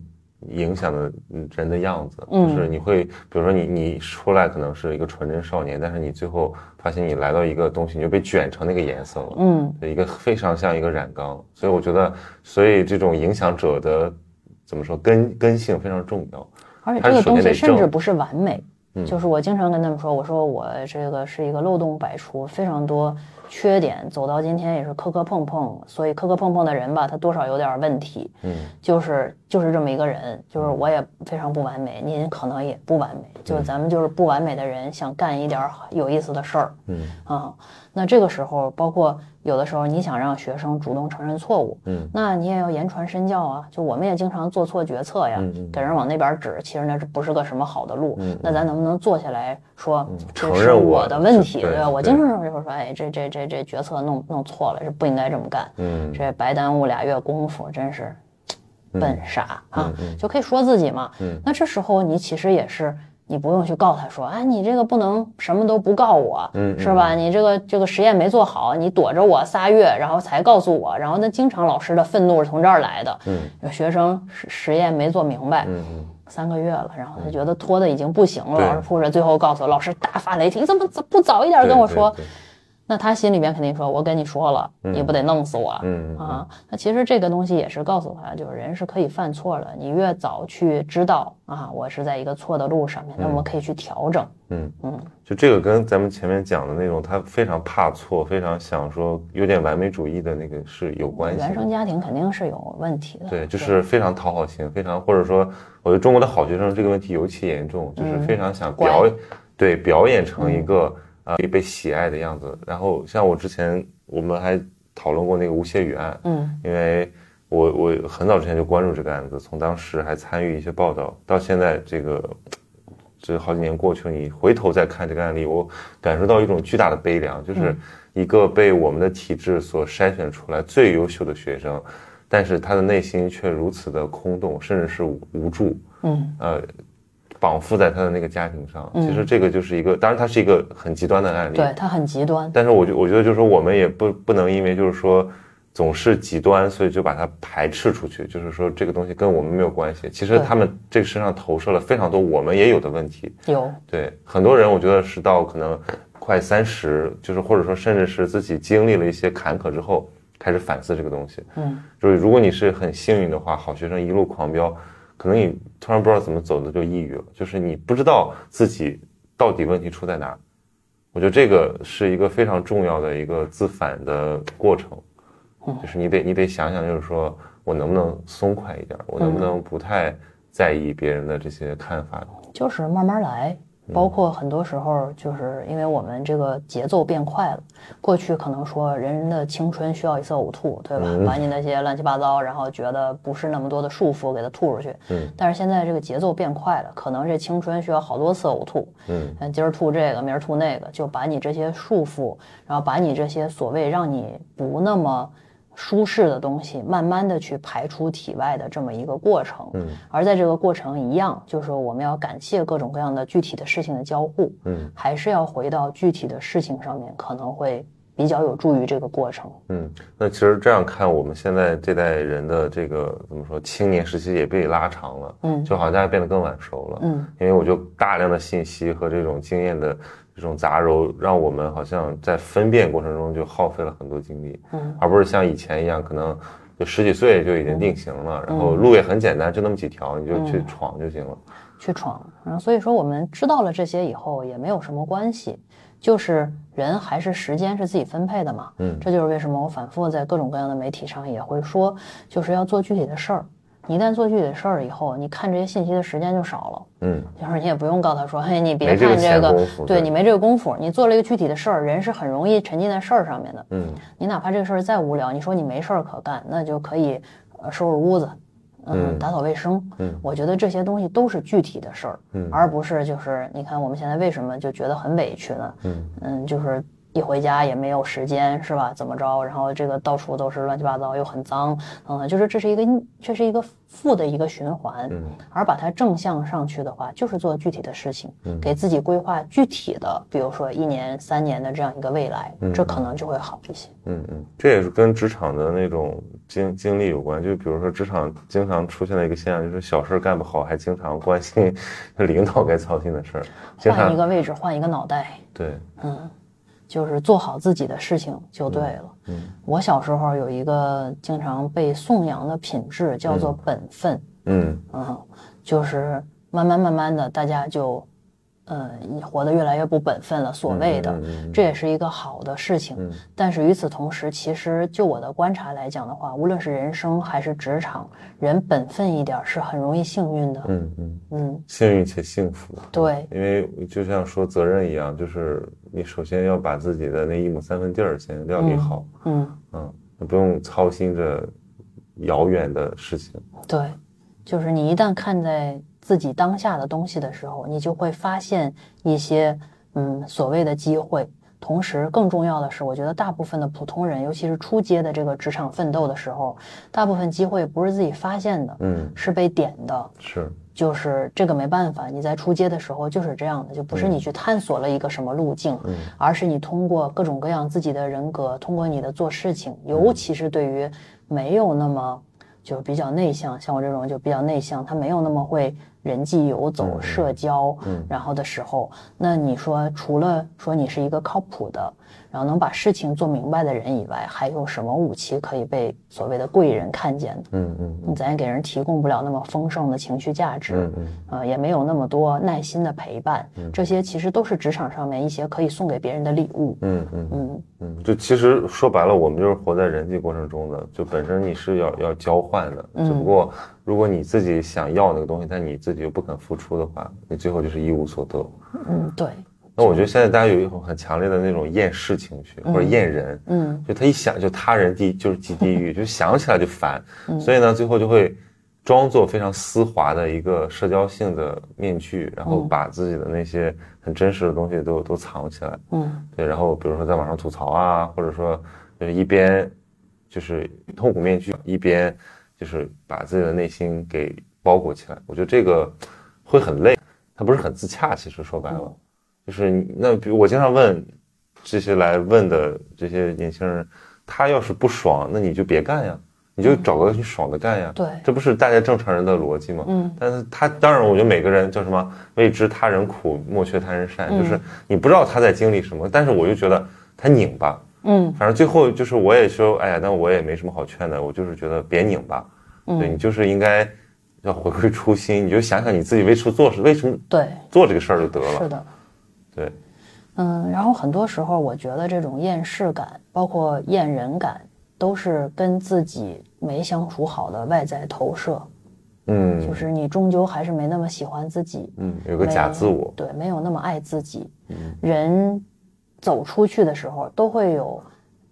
影响的人的样子，嗯。就是你会，比如说你你出来可能是一个纯真少年，但是你最后发现你来到一个东西，你就被卷成那个颜色了，嗯，一个非常像一个染缸，所以我觉得，所以这种影响者的怎么说根根性非常重要，而且这个东西甚至不是完美，嗯。就是我经常跟他们说，我说我这个是一个漏洞百出，非常多缺点，走到今天也是磕磕碰碰，所以磕磕碰碰的人吧，他多少有点问题，嗯。就是就是这么一个人，就是我也非常不完美，您可能也不完美，就是咱们就是不完美的人，想干一点有意思的事儿，嗯。啊，那这个时候，包括有的时候你想让学生主动承认错误，嗯，那你也要言传身教啊。就我们也经常做错决策呀，给人往那边指，其实那是不是个什么好的路？嗯那咱能不能坐下来说，这承是认我我的问题，对吧？我经常就是说，哎，这这这这决策弄弄错了，是不应该这么干，嗯这白耽误俩月功夫，真是笨傻啊，嗯就可以说自己嘛。嗯那这时候你其实也是。你不用去告他说，哎，你这个不能什么都不告我，嗯是吧？你这个这个实验没做好，你躲着我仨月，然后才告诉我，然后那经常老师的愤怒是从这儿来的。嗯有学生实实验没做明白，三个月了，然后他觉得拖的已经不行了，对老师扑着，最后告诉我，老师大发雷霆，你怎么不早一点跟我说？对对对那他心里边肯定说，我跟你说了，你不得弄死我？啊，那其实这个东西也是告诉他，就是人是可以犯错的，你越早去知道啊，我是在一个错的路上面，那我们可以去调整。嗯。嗯，就这个跟咱们前面讲的那种，他非常怕错，非常想说有点完美主义的那个是有关系。原生家庭肯定是有问题的。对，就是非常讨好型，非常或者说，我觉得中国的好学生这个问题尤其严重，就是非常想表，演对，表演成一个啊、呃被喜爱的样子。然后像我之前我们还讨论过那个吴谢宇案，嗯因为我我很早之前就关注这个案子，从当时还参与一些报道，到现在这个这好几年过去了，你回头再看这个案例，我感受到一种巨大的悲凉，就是一个被我们的体制所筛选出来最优秀的学生，但是他的内心却如此的空洞，甚至是无无助，嗯呃，绑缚在他的那个家庭上。其实这个就是一个，当然它是一个很极端的案例，对它很极端。但是我觉我觉得就是说，我们也不不能因为就是说总是极端，所以就把它排斥出去。就是说这个东西跟我们没有关系。其实他们这个身上投射了非常多我们也有的问题。有，对很多人，我觉得是到可能快三十，就是或者说甚至是自己经历了一些坎坷之后，开始反思这个东西。嗯，就是如果你是很幸运的话，好学生一路狂飙，可能你突然不知道怎么走的就抑郁了，就是你不知道自己到底问题出在哪儿。我觉得这个是一个非常重要的一个自反的过程，就是你得你得想想，就是说我能不能松快一点，我能不能不太在意别人的这些看法。就是慢慢来。包括很多时候，就是因为我们这个节奏变快了。过去可能说人的青春需要一次呕吐，对吧？把你那些乱七八糟，然后觉得不是那么多的束缚给它吐出去。嗯。但是现在这个节奏变快了，可能这青春需要好多次呕吐。嗯嗯，今儿吐这个，明儿吐那个，就把你这些束缚，然后把你这些所谓让你不那么舒适的东西，慢慢的去排出体外的这么一个过程。嗯而在这个过程一样，就是我们要感谢各种各样的具体的事情的交互，嗯还是要回到具体的事情上面，可能会比较有助于这个过程。嗯，那其实这样看，我们现在这代人的这个怎么说，青年时期也被拉长了。嗯就好像大家变得更晚熟了。嗯，因为我就大量的信息和这种经验的这种杂糅，让我们好像在分辨过程中就耗费了很多精力，嗯，而不是像以前一样，可能就十几岁就已经定型了，然后路也很简单，就那么几条，你就去闯就行了。去闯。然后所以说，我们知道了这些以后，也没有什么关系，就是人还是时间是自己分配的嘛。嗯这就是为什么我反复在各种各样的媒体上也会说，就是要做具体的事儿。你一旦做具体的事儿以后，你看这些信息的时间就少了。嗯就是你也不用告诉他说，嘿，你别没这个看这个，对对你没这个功夫，你做了一个具体的事儿，人是很容易沉浸在事儿上面的。嗯你哪怕这个事儿再无聊，你说你没事儿可干，那就可以呃收拾屋子，嗯，嗯打扫卫生。嗯我觉得这些东西都是具体的事儿，嗯而不是就是你看我们现在为什么就觉得很委屈呢？嗯嗯，就是一回家也没有时间，是吧？怎么着？然后这个到处都是乱七八糟，又很脏，嗯，就是这是一个这是一个负的一个循环。嗯而把它正向上去的话，就是做具体的事情，嗯给自己规划具体的，比如说一年、三年的这样一个未来，嗯这可能就会好一些。嗯嗯，这也是跟职场的那种经经历有关。就比如说职场经常出现的一个现象，就是小事儿干不好，还经常关心 [laughs] 领导该操心的事儿，换一个位置，换一个脑袋，对，嗯，就是做好自己的事情就对了。嗯我小时候有一个经常被颂扬的品质，叫做本分。嗯嗯，就是慢慢慢慢的，大家就呃，你活得越来越不本分了，所谓的，这也是一个好的事情。嗯但是与此同时，其实就我的观察来讲的话，无论是人生还是职场，人本分一点儿是很容易幸运的。嗯嗯，嗯，幸运且幸福。对，因为就像说责任一样，就是你首先要把自己的那一亩三分地儿先料理好，嗯，嗯，不用操心着遥远的事情。对，就是你一旦看在自己当下的东西的时候，你就会发现一些嗯所谓的机会。同时，更重要的是，我觉得大部分的普通人，尤其是初阶的这个职场奋斗的时候，大部分机会不是自己发现的，嗯，是被点的。是，就是这个没办法，你在初阶的时候就是这样的，就不是你去探索了一个什么路径，嗯。而是你通过各种各样自己的人格，通过你的做事情，尤其是对于没有那么就是比较内向，像我这种就比较内向，他没有那么会人际游走、嗯社交，嗯。然后的时候，那你说除了说你是一个靠谱的，然后能把事情做明白的人以外，还有什么武器可以被所谓的贵人看见的？嗯嗯嗯。咱也给人提供不了那么丰盛的情绪价值，嗯嗯。呃，也没有那么多耐心的陪伴，这些其实都是职场上面一些可以送给别人的礼物。嗯嗯嗯，嗯，就其实说白了，我们就是活在人际过程中的，就本身你是要要交换的，只不过如果你自己想要那个东西，但你自己又不肯付出的话，你最后就是一无所得。嗯，对，那我觉得现在大家有一种很强烈的那种厌世情绪或者厌人，嗯。就他一想就他人地就是即地狱，[laughs] 就想起来就烦，所以呢，最后就会装作非常丝滑的一个社交性的面具，然后把自己的那些很真实的东西都都藏起来。嗯。对，然后比如说在网上吐槽啊，或者说就是一边就是痛苦面具，一边就是把自己的内心给包裹起来。我觉得这个会很累，它不是很自洽。其实说白了，就是那比如我经常问这些来问的这些年轻人，他要是不爽，那你就别干呀，你就找个你爽的干呀。对这不是大家正常人的逻辑吗？嗯，但是他当然，我觉得每个人叫什么“未知他人苦，莫劝他人善”，嗯就是你不知道他在经历什么，但是我就觉得他拧吧，嗯反正最后就是我也说，哎呀，那我也没什么好劝的，我就是觉得别拧吧，对你就是应该要回归初心，你就想想你自己为什么做事，为什么对，做这个事儿就得了，是的。对，嗯，然后很多时候，我觉得这种厌世感，包括厌人感，都是跟自己没相处好的外在投射，嗯，就是你终究还是没那么喜欢自己，嗯，有个假自我，对，没有那么爱自己。嗯。人走出去的时候，都会有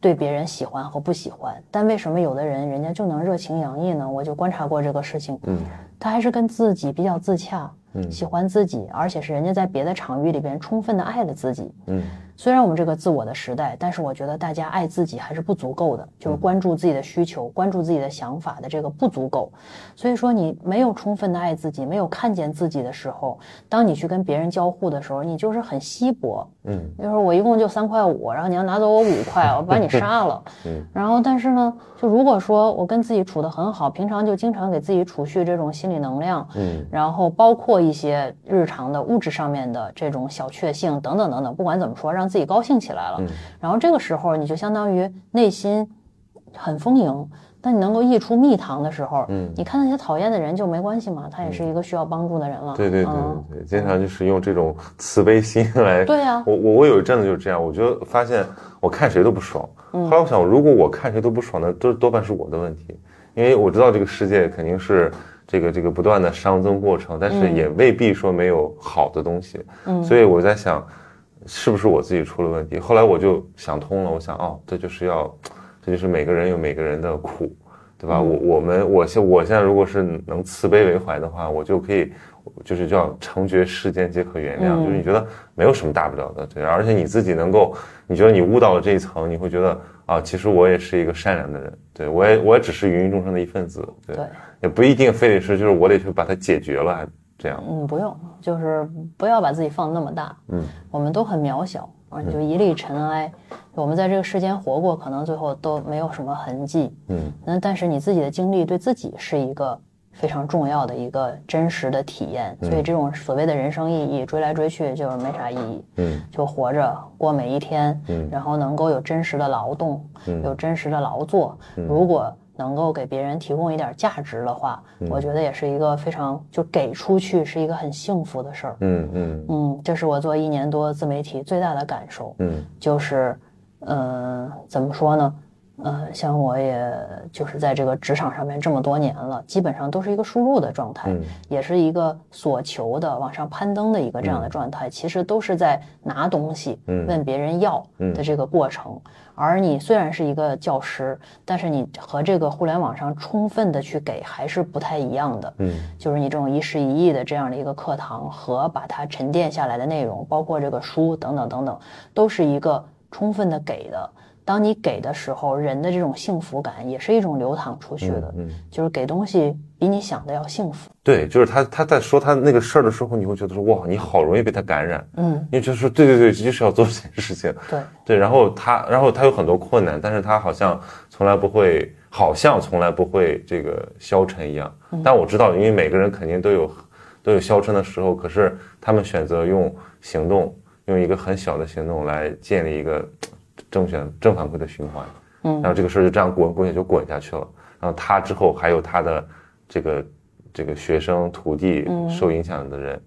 对别人喜欢和不喜欢，但为什么有的人人家就能热情洋溢呢？我就观察过这个事情，嗯他还是跟自己比较自洽，嗯喜欢自己，而且是人家在别的场域里边充分的爱了自己。嗯虽然我们这个自我的时代，但是我觉得大家爱自己还是不足够的，嗯就是关注自己的需求、关注自己的想法的这个不足够。所以说，你没有充分的爱自己，没有看见自己的时候，当你去跟别人交互的时候，你就是很稀薄。嗯就是我一共就三块五，然后你要拿走我五块，我把你杀了。[laughs] 嗯然后但是呢，就如果说我跟自己处得很好，平常就经常给自己储蓄这种心理能量，嗯然后包括一些日常的物质上面的这种小确幸等等等等，不管怎么说，让自己高兴起来了。嗯然后这个时候你就相当于内心很丰盈。当你能够溢出蜜糖的时候，嗯你看那些讨厌的人就没关系嘛，他也是一个需要帮助的人了。对对对嗯对对，经常就是用这种慈悲心来。[laughs] 对呀我我我有一阵子就是这样，我就发现我看谁都不爽。嗯后来我想，如果我看谁都不爽，那多多半是我的问题，因为我知道这个世界肯定是这个这个不断的熵增过程，但是也未必说没有好的东西。嗯所以我在想，是不是我自己出了问题？后来我就想通了，我想哦，这就是要，这就是每个人有每个人的苦。对吧？我我们我现我现在如果是能慈悲为怀的话，我就可以，就是叫成觉世间皆可原谅，嗯。就是你觉得没有什么大不了的，对，而且你自己能够，你觉得你悟到了这一层，你会觉得啊，其实我也是一个善良的人，对。我也我也只是芸芸众生的一份子，对，对。也不一定非得是就是我得去把它解决了，还这样，嗯，不用，就是不要把自己放那么大。嗯，我们都很渺小，就一粒尘埃。我们在这个世间活过，可能最后都没有什么痕迹。嗯那但是你自己的经历对自己是一个非常重要的一个真实的体验，所以这种所谓的人生意义，追来追去就是没啥意义。嗯就活着过每一天，嗯然后能够有真实的劳动，嗯有真实的劳作。如果能够给别人提供一点价值的话，嗯我觉得也是一个非常就给出去是一个很幸福的事儿。嗯嗯嗯，这是我做一年多自媒体最大的感受。嗯就是，呃，怎么说呢？呃，像我也就是在这个职场上面这么多年了，基本上都是一个输入的状态，嗯也是一个所求的往上攀登的一个这样的状态。其实都是在拿东西嗯问别人要的这个过程。而你虽然是一个教师，但是你和这个互联网上充分的去给还是不太一样的。嗯就是你这种一时一议的这样的一个课堂和把它沉淀下来的内容，包括这个书等等等等，都是一个充分的给的。当你给的时候，人的这种幸福感也是一种流淌出去的，嗯，就是给东西比你想的要幸福。对，就是他他在说他那个事儿的时候，你会觉得说哇，你好容易被他感染，嗯，你就说对对对，就是要做这件事情，对，对，然后他，然后他有很多困难，但是他好像从来不会，好像从来不会这个消沉一样。但我知道，因为每个人肯定都有都有消沉的时候，可是他们选择用行动，用一个很小的行动来建立一个正选正反馈的循环。嗯然后这个事儿就这样滚滚也就滚下去了。然后他之后还有他的这个这个学生徒弟受影响的人，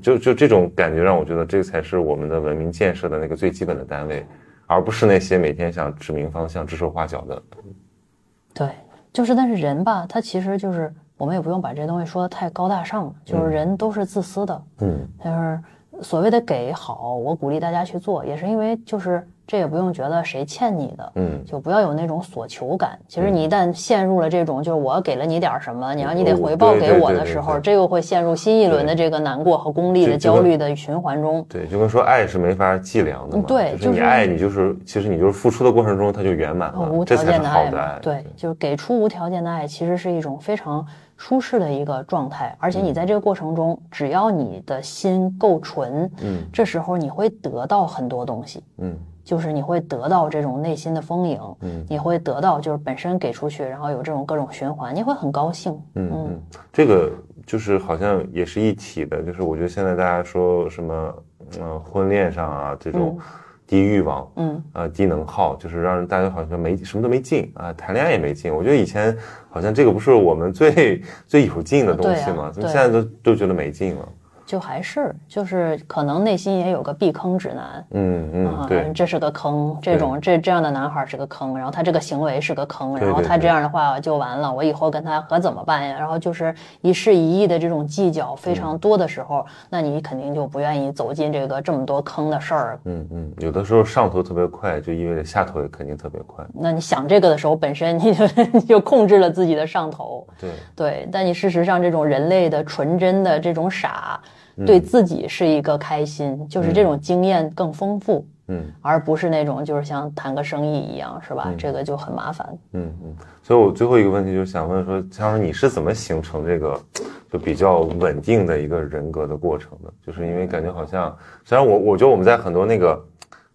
就就这种感觉让我觉得这才是我们的文明建设的那个最基本的单位，而不是那些每天想指明方向、指手画脚的。对，就是但是人吧，他其实就是我们也不用把这东西说的太高大上了，就是人都是自私的，嗯就是所谓的给好，我鼓励大家去做，也是因为就是这也不用觉得谁欠你的，嗯，就不要有那种索求感。其实你一旦陷入了这种，就是我给了你点什么，你让你得回报给我的时候，这又会陷入新一轮的这个难过和功利的焦虑的循环中。对，就跟说爱是没法计量的嘛。嗯对就是你爱你就是其实你就是付出的过程中它就圆满了，无条件的爱。，对，就是给出无条件的爱，其实是一种非常舒适的一个状态。而且你在这个过程中，只要你的心够纯，嗯这时候你会得到很多东西。嗯就是你会得到这种内心的丰盈，嗯你会得到就是本身给出去，然后有这种各种循环，你会很高兴。嗯嗯，这个就是好像也是一体的，就是我觉得现在大家说什么，呃，婚恋上啊这种低欲望，嗯，呃，低能耗，就是让人大家好像没什么都没劲啊，谈恋爱也没劲。我觉得以前好像这个不是我们最 [laughs] 最有劲的东西嘛？啊怎么现在都都觉得没劲了？就还是就是可能内心也有个避坑指南。嗯嗯，啊，对，这是个坑，这种这这样的男孩是个坑，然后他这个行为是个坑，然后他这样的话就完了，我以后跟他可怎么办呀？然后就是一事一议的这种计较非常多的时候，那你肯定就不愿意走进这个这么多坑的事儿。嗯嗯，有的时候上头特别快，就意味着下头也肯定特别快。那你想这个的时候，本身你就 [laughs] 你就控制了自己的上头。对，对，但你事实上这种人类的纯真的这种傻，嗯对自己是一个开心，就是这种经验更丰富，嗯而不是那种就是像谈个生意一样，是吧？这个就很麻烦。嗯嗯，所以我最后一个问题就是想问说，江老师你是怎么形成这个 [tsk] 就比较稳定的一个人格的过程的？就是因为感觉好像，虽然我我觉得我们在很多那个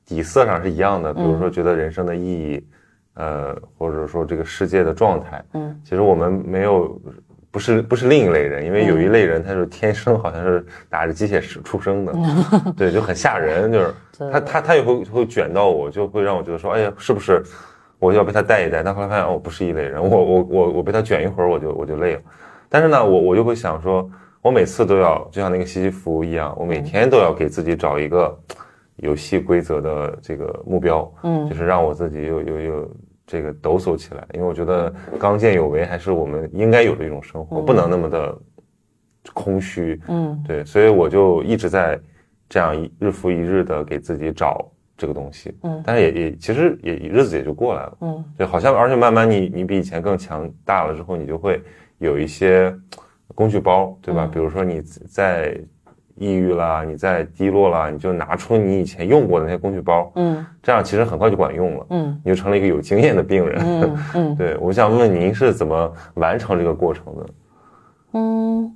底色上是一样的，比如说觉得人生的意义，呃，或者说这个世界的状态，嗯，其实我们没有。不是不是另一类人，因为有一类人他是天生好像是打着机械师出生的，[laughs] 对，就很吓人，就是他他他也会会卷到我，就会让我觉得说，哎呀，是不是我要被他带一带？但后来发现哦，不是一类人，我我我我被他卷一会儿，我就我就累了。但是呢，我我就会想说，我每次都要就像那个西西弗一样，我每天都要给自己找一个游戏规则的这个目标，嗯。就是让我自己有有有这个抖擞起来，因为我觉得刚健有为还是我们应该有的一种生活，不能那么的空虚，嗯。对，所以我就一直在这样一日复一日的给自己找这个东西，嗯。但是也也其实也日子也就过来了，嗯。对，好像而且慢慢你你比以前更强大了之后，你就会有一些工具包，对吧？嗯。比如说你在抑郁啦，你再低落啦，你就拿出你以前用过的那些工具包，嗯。这样其实很快就管用了，嗯。你就成了一个有经验的病人。嗯嗯。[laughs] 对，我想问问您是怎么完成这个过程的？嗯，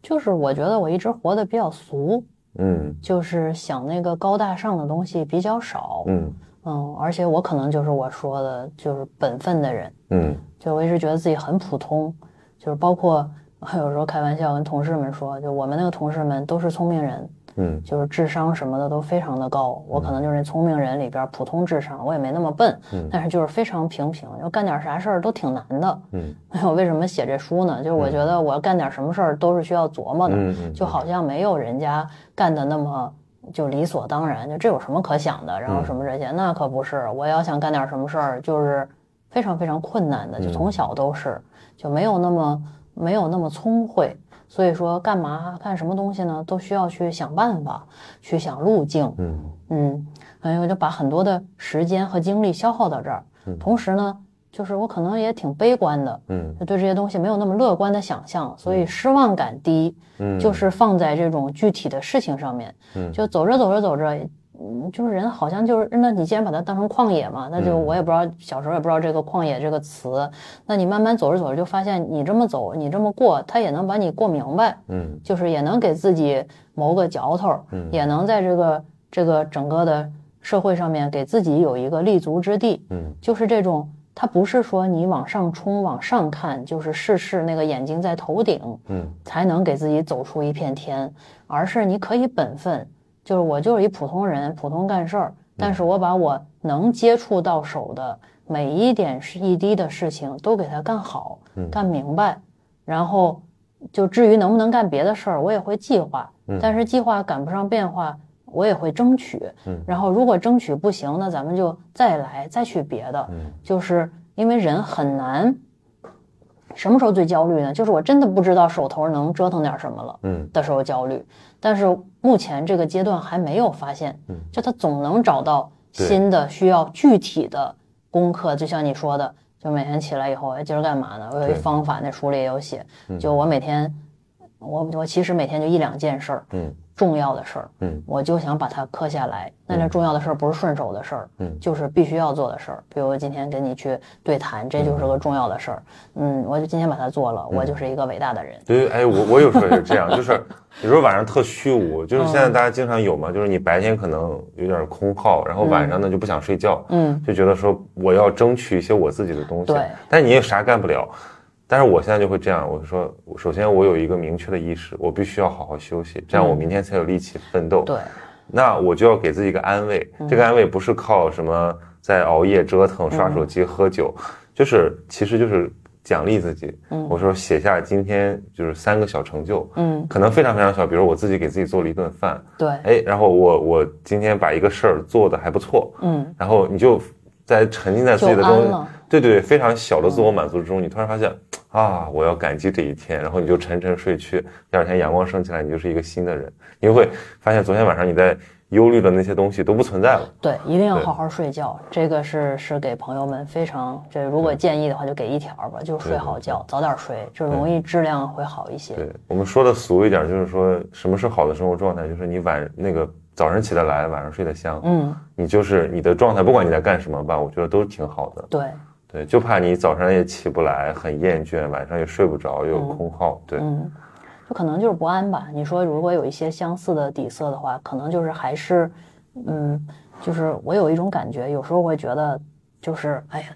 就是我觉得我一直活得比较俗，嗯。就是想那个高大上的东西比较少。嗯。嗯，而且我可能就是我说的，就是本分的人，嗯。就我一直觉得自己很普通，就是包括有时候开玩笑跟同事们说，就我们那个同事们都是聪明人，嗯就是智商什么的都非常的高。我可能就是那聪明人里边普通智商，我也没那么笨，嗯但是就是非常平平，要干点啥事儿都挺难的。[laughs] 嗯我为什么写这书呢？就是我觉得我干点什么事儿都是需要琢磨的，就好像没有人家干的那么就理所当然，就这有什么可想的？然后什么这些，那可不是。我要想干点什么事儿，就是非常非常困难的，就从小都是，就没有那么没有那么聪慧。所以说，干嘛干什么东西呢，都需要去想办法，去想路径。嗯嗯，哎，我就把很多的时间和精力消耗到这儿。同时呢，就是我可能也挺悲观的，嗯就对这些东西没有那么乐观的想象，所以失望感低，嗯，就是放在这种具体的事情上面。嗯就走着走着走着，嗯，就是人好像就是，那你既然把它当成旷野嘛，那就嗯。我也不知道，小时候也不知道这个旷野这个词，那你慢慢走着走着就发现，你这么走，你这么过，它也能把你过明白，嗯。就是也能给自己谋个嚼头，嗯。也能在这个这个整个的社会上面给自己有一个立足之地。嗯。就是这种，它不是说你往上冲、往上看，就是事事那个眼睛在头顶，嗯。才能给自己走出一片天，而是你可以本分，就是我就是一普通人，普通干事儿，但是我把我能接触到手的每一点是一滴的事情都给它干好，干明白，然后就至于能不能干别的事儿，我也会计划，但是计划赶不上变化。我也会争取，然后如果争取不行，那咱们就再来，再去别的。就是因为人很难，什么时候最焦虑呢？就是我真的不知道手头能折腾点什么了，嗯的时候焦虑。但是目前这个阶段还没有发现，就他总能找到新的需要具体的功课，就像你说的，就每天起来以后，哎，今儿干嘛呢？我有一方法，那书里也有写，就我每天，我我其实每天就一两件事儿，嗯重要的事儿，嗯我就想把它刻下来。那这重要的事儿不是顺手的事儿，嗯就是必须要做的事儿。比如今天跟你去对谈，这就是个重要的事儿。嗯，我就今天把它做了，我就是一个伟大的人。对，哎，我我有时候也是这样，就是有时候晚上特虚无，就是现在大家经常有嘛，就是你白天可能有点空耗，然后晚上呢就不想睡觉，嗯，就觉得说我要争取一些我自己的东西，对，但你也啥干不了。但是我现在就会这样，我说，首先我有一个明确的意识，我必须要好好休息，这样我明天才有力气奋斗。对，那我就要给自己一个安慰，这个安慰不是靠什么在熬夜折腾、刷手机、喝酒，就是其实就是奖励自己。我说写下今天就是三个小成就，嗯，可能非常非常小，比如我自己给自己做了一顿饭，对，哎，然后我我今天把一个事儿做的还不错，嗯，然后你就在沉浸在自己的中就安了，对对对，非常小的自我满足之中，你突然发现啊，我要感激这一天，然后你就沉沉睡去，第二天阳光升起来，你就是一个新的人，你就会发现昨天晚上你在忧虑的那些东西都不存在了。对，一定要好好睡觉。这个是是给朋友们非常，这如果建议的话，就给一条吧，就是睡好觉，早点睡，就容易质量会好一些。对我们说的俗一点，就是说什么是好的生活状态，就是你晚那个早上起得来，晚上睡得香，嗯，你就是你的状态，不管你在干什么吧，我觉得都挺好的。对，对，就怕你早上也起不来，很厌倦，晚上也睡不着，又有空耗。对，嗯，就可能就是不安吧。你说如果有一些相似的底色的话，可能就是还是，嗯，就是我有一种感觉，有时候会觉得就是哎呀。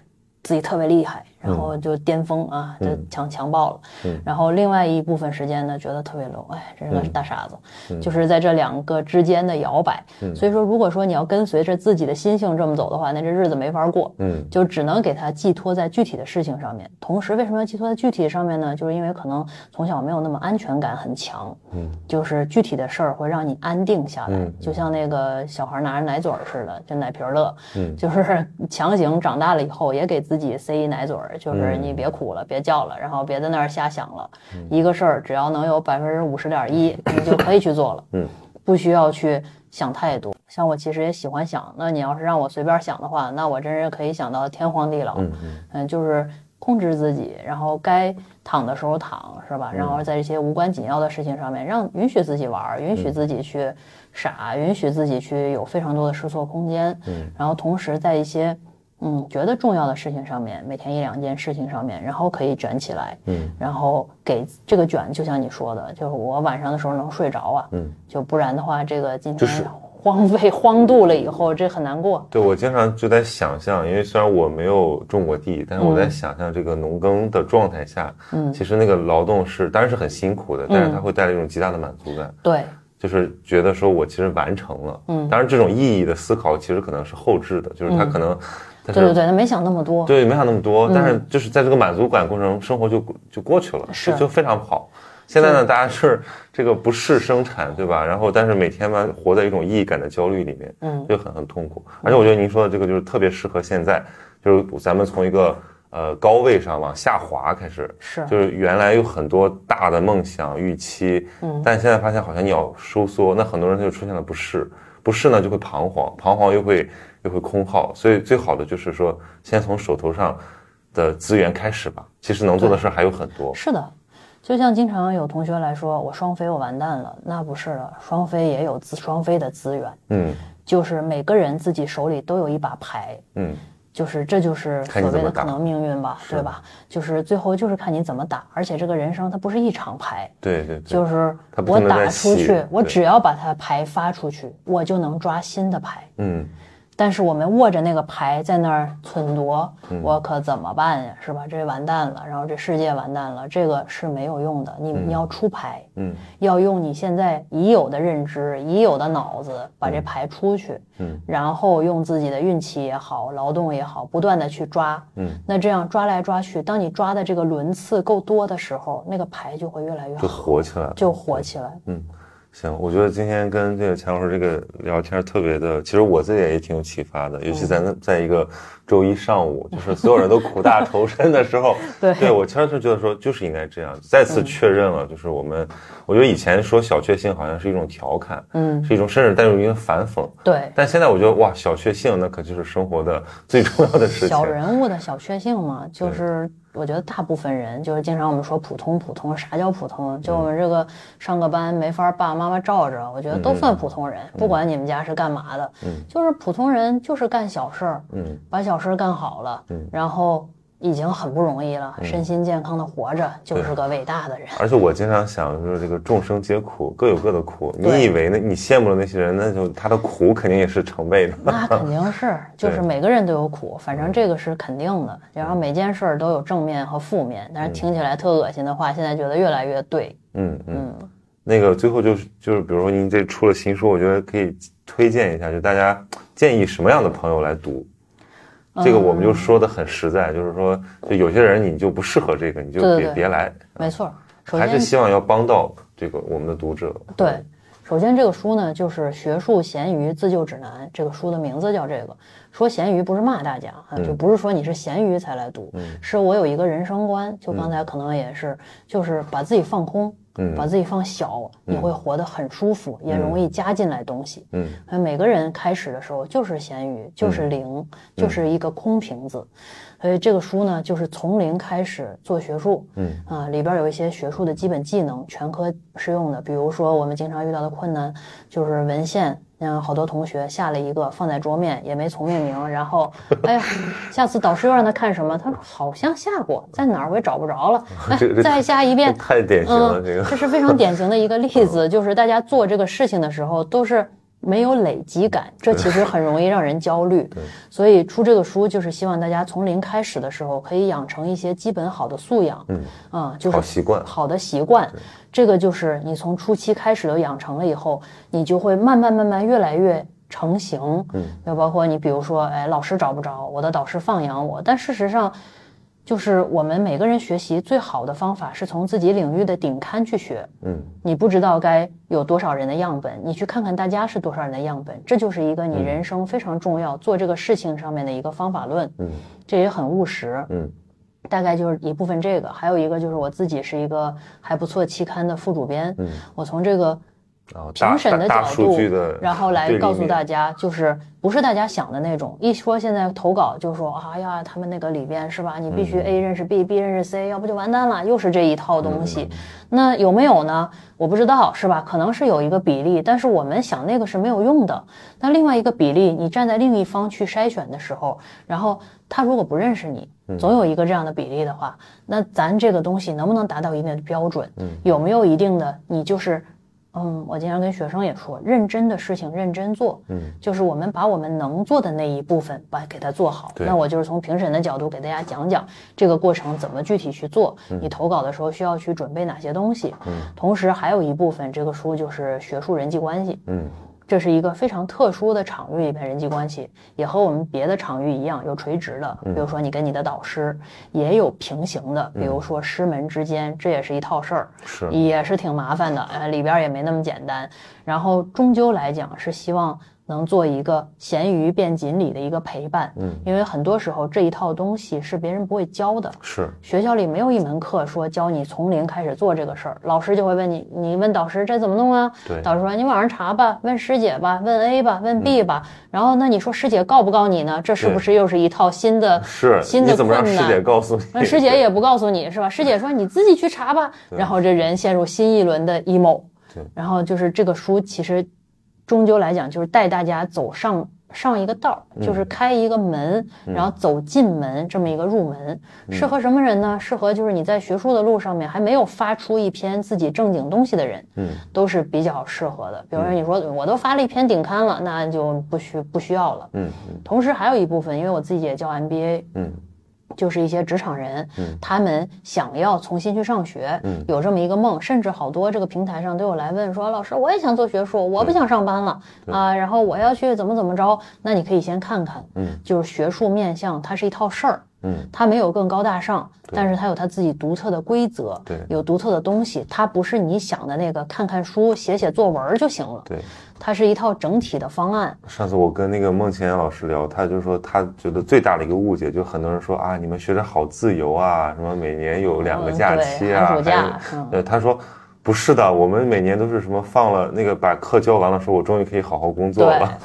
自己特别厉害，然后就巅峰啊，就强强爆了。嗯然后另外一部分时间呢，觉得特别 low，哎，这是个嗯大傻子，就是在这两个之间的摇摆。嗯所以说，如果说你要跟随着自己的心性这么走的话，那这日子没法过。嗯就只能给他寄托在具体的事情上面。同时，为什么要寄托在具体上面呢？就是因为可能从小没有那么安全感很强，嗯，就是具体的事儿会让你安定下来，嗯就像那个小孩拿着奶嘴儿似的，就奶瓶儿乐，嗯就是强行长大了以后也给自己塞一奶嘴儿，就是嗯你别哭了，别叫了，然后别在那儿瞎想了，一个事儿只要能有百分之五十点一，你就可以去做了，嗯，[clears throat] 不需要去想太多。像我其实也喜欢想，那你要是让我随便想的话，那我真是可以想到天荒地老。嗯嗯嗯，就是控制自己，然后该躺的时候躺，是吧？然后在这些无关紧要的事情上面，让允许自己玩儿，允许自己去傻，允许自己去有非常多的试错空间。嗯，然后同时在一些嗯觉得重要的事情上面，每天一两件事情上面，然后可以卷起来。嗯，然后给这个卷，就像你说的，就是我晚上的时候能睡着啊。嗯，就不然的话，这个今就是天荒废荒度了以后，这很难过。对我经常就在想象，因为虽然我没有种过地，但是我在嗯想象这个农耕的状态下，嗯其实那个劳动是当然是很辛苦的，但是它会带来一种极大的满足感。对，就是觉得说我其实完成了。嗯当然这种意义的思考其实可能是后置的，就是他嗯可能，但是对对对，他没想那么多。对，没想那么多，但是就是在这个满足感过程中，生活就就过去了，是就就非常好。现在呢，大家是这个不适生产，对吧？然后但是每天嘛，活在一种意义感的焦虑里面，嗯就很很痛苦。而且我觉得您说的这个就是特别适合现在，就是咱们从一个呃高位上往下滑开始，是就是原来有很多大的梦想预期，嗯但现在发现好像你要收缩，那很多人他就出现了不适，不适呢就会彷徨，彷徨又会又会空耗，所以最好的就是说，先从手头上的资源开始吧。其实能做的事儿还有很多，是的，就像经常有同学来说，我双飞我完蛋了，那不是的，双飞也有资双飞的资源，嗯。就是每个人自己手里都有一把牌，嗯，就是这就是所谓的可能命运吧，对吧？就是最后就是看你怎么打，而且这个人生它不是一场牌，对对对，就是我打出去，我只要把它牌发出去，我就能抓新的牌。嗯但是我们握着那个牌在那儿忖度，嗯我可怎么办呀？是吧？这完蛋了，然后这世界完蛋了，这个是没有用的。你你要出牌，嗯要用你现在已有的认知、已有的脑子把这牌出去，嗯，然后用自己的运气也好、劳动也好，不断的去抓，嗯，那这样抓来抓去，当你抓的这个轮次够多的时候，那个牌就会越来越就好，火起来，就火起来。行，我觉得今天跟这个钱老师这个聊天特别的，其实我自己也挺有启发的，尤其在在一个周一上午，就是所有人都苦大仇深的时候，[laughs] 对对我其实就觉得说就是应该这样，再次确认了，就是我们，我觉得以前说小确幸好像是一种调侃，嗯，是一种甚至带有一个反讽，对，但现在我觉得哇，小确幸那可就是生活的最重要的事情，小人物的小确幸嘛，就是我觉得大部分人就是经常我们说普通普通，啥叫普通？就我们这个上个班没法爸爸妈妈罩着，我觉得都算普通人，不管你们家是干嘛的，就是普通人就是干小事儿，嗯。把小事儿干好了，然后已经很不容易了，身心健康的活着就是个伟大的人。而且我经常想，就是这个众生皆苦，各有各的苦。你以为呢你羡慕的那些人，那就他的苦肯定也是成倍的。[laughs] 那肯定是，[laughs] 就是每个人都有苦，反正这个是肯定的。然后每件事儿都有正面和负面，但是听起来特恶心的话，现在觉得越来越对。嗯嗯。那个最后就是就是，比如说您这出了新书，我觉得可以推荐一下，就大家建议什么样的朋友来读。这个我们就说的很实在，就是说，就有些人你就不适合这个，你就别别来。没错，还是希望要帮到这个我们的读者。对，首先这个书呢就是《学术咸鱼自救指南》，这个书的名字叫这个。说咸鱼不是骂大家啊，就不是说你是咸鱼才来读，是我有一个人生观，就刚才可能也是，就是把自己放空。嗯把自己放小，你会活得很舒服，也容易加进来东西。嗯，每个人开始的时候就是咸鱼，就是零，就是一个空瓶子。所以这个书呢，就是从零开始做学术。嗯啊，里边有一些学术的基本技能，全科适用的。比如说我们经常遇到的困难，就是文献。嗯，好多同学下了一个放在桌面，也没重命名，然后，[laughs] 哎呀，下次导师又让他看什么？他说好像下过，在哪儿我也找不着了。[laughs] 哎，再下一遍，太典型了，嗯，这个。这是非常典型的一个例子，就是大家做这个事情的时候都是没有累积感，这其实很容易让人焦虑。所以出这个书就是希望大家从零开始的时候，可以养成一些基本好的素养，嗯。啊，就是好习惯。好的习惯。这个就是你从初期开始都养成了以后，你就会慢慢慢慢越来越。成型，嗯，就包括你，比如说，哎，老师找不着，我的导师放养我，但事实上，就是我们每个人学习最好的方法是从自己领域的顶刊去学。嗯，你不知道该有多少人的样本，你去看看大家是多少人的样本，这就是一个你人生非常重要做这个事情上面的一个方法论。嗯，这也很务实。嗯，大概就是一部分这个，还有一个就是我自己是一个还不错期刊的副主编。嗯，我从这个然后大评审的角度然后来告诉大家，就是不是大家想的那种。一说现在投稿就说，哎呀，他们那个里边是吧？你必嗯须 A 认识 B，B 认识 C，要不就完蛋了，又是这一套东嗯西。那有没有呢？我不知道，是吧？可能是有一个比例，但是我们想那个是没有用的。那另外一个比例，你站在另一方去筛选的时候，然后他如果不认识你，嗯总有一个这样的比例的话，那咱这个东西能不能达到一定的标准？嗯有没有一定的你就是嗯，我经常跟学生也说，认真的事情认真做，嗯，就是我们把我们能做的那一部分把给它做好。那我就是从评审的角度给大家讲讲这个过程怎么具体去做，你投稿的时候需要去准备哪些东西。嗯，同时还有一部分，这个书就是学术人际关系，嗯这是一个非常特殊的场域里面人际关系，也和我们别的场域一样，有垂直的，比如说你跟你的导师，也有平行的，比如说师门之间，这也是一套事儿。是也是挺麻烦的，呃，里边儿也没那么简单。然后终究来讲是希望能做一个咸鱼变锦鲤的一个陪伴，嗯，因为很多时候这一套东西是别人不会教的。是学校里没有一门课说教你从零开始做这个事儿，老师就会问你，你问导师这怎么弄啊？对导师说你网上查吧，问师姐吧，问 A 吧，问 B 吧。然后那你说师姐告不告你呢？这是不是又是一套新的是，新的你怎么让困难？师姐告诉你？那师姐也不告诉你是吧？师姐说你自己去查吧。然后这人陷入新一轮的 emo 对。然后就是这个书其实终究来讲就是带大家走上上一个道儿，就是开一个门，然后走进门这么一个入门。适合什么人呢？适合就是你在学术的路上面还没有发出一篇自己正经东西的人，嗯，都是比较适合的。比如说你说我都发了一篇顶刊了，那就不需不需要了。嗯嗯同时还有一部分，因为我自己也教 MBA，嗯就是一些职场人，嗯。他们想要重新去上学，嗯。有这么一个梦，甚至好多这个平台上都有来问说，老师我也想做学术，我不想上班了。啊，然后我要去怎么怎么着，那你可以先看看，嗯，就是学术面向它是一套事儿，嗯，它没有更高大上，但是它有它自己独特的规则，对。有独特的东西，它不是你想的那个看看书、写写作文就行了，对。它是一套整体的方案，上次我跟那个孟前老师聊，他就说他觉得最大的一个误解，就很多人说啊，你们学着好自由啊，什么每年有两个嗯假期啊，寒暑假还有嗯。对，他说不是的，我们每年都是什么放了那个把课教完了，说我终于可以好好工作了。，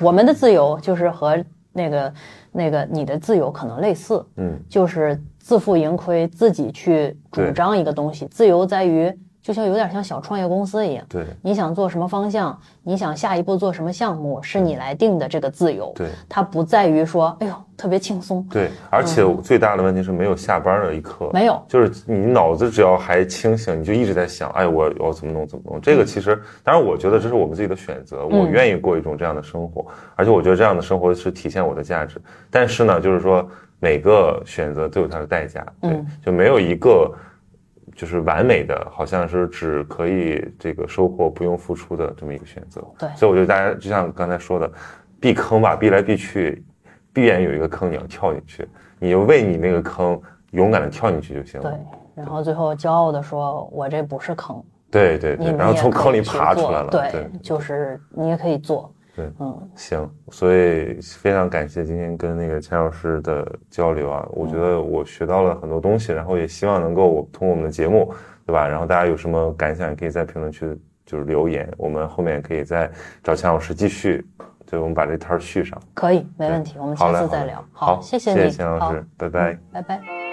我们的自由就是和那个那个你的自由可能类似，嗯，就是自负盈亏，自己去主张一个东西。自由在于，就像有点像小创业公司一样，对你想做什么方向，你想下一步做什么项目，是你来定的这个自由。对它不在于说，哎呦，特别轻松，对，而且最大的问题是没有下班的一刻，嗯没有。就是你脑子只要还清醒，你就一直在想，哎，我我怎么弄怎么弄。这个其实，当然我觉得这是我们自己的选择，我嗯愿意过一种这样的生活，而且我觉得这样的生活是体现我的价值。但是呢，就是说每个选择都有它的代价，对，嗯就没有一个就是完美的，好像是只可以这个收获不用付出的这么一个选择。对所以我觉得大家就像刚才说的，避坑吧，避来避去，必然有一个坑你要跳进去，你就为你那个坑勇敢的跳进去就行了对。，然后最后骄傲的说，我这不是坑，对对对，然后从坑里爬出来了。对，对，就是你也可以做，对嗯，行，所以非常感谢今天跟那个钱老师的交流啊，我觉得我学到了很多东西，然后也希望能够我通过我们的节目，对吧？然后大家有什么感想，也可以在评论区就是留言，我们后面可以再找钱老师继续，对，我们把这摊儿续上。可以，没问题，我们下次再聊。好，谢谢你，谢钱老师，拜拜。拜拜。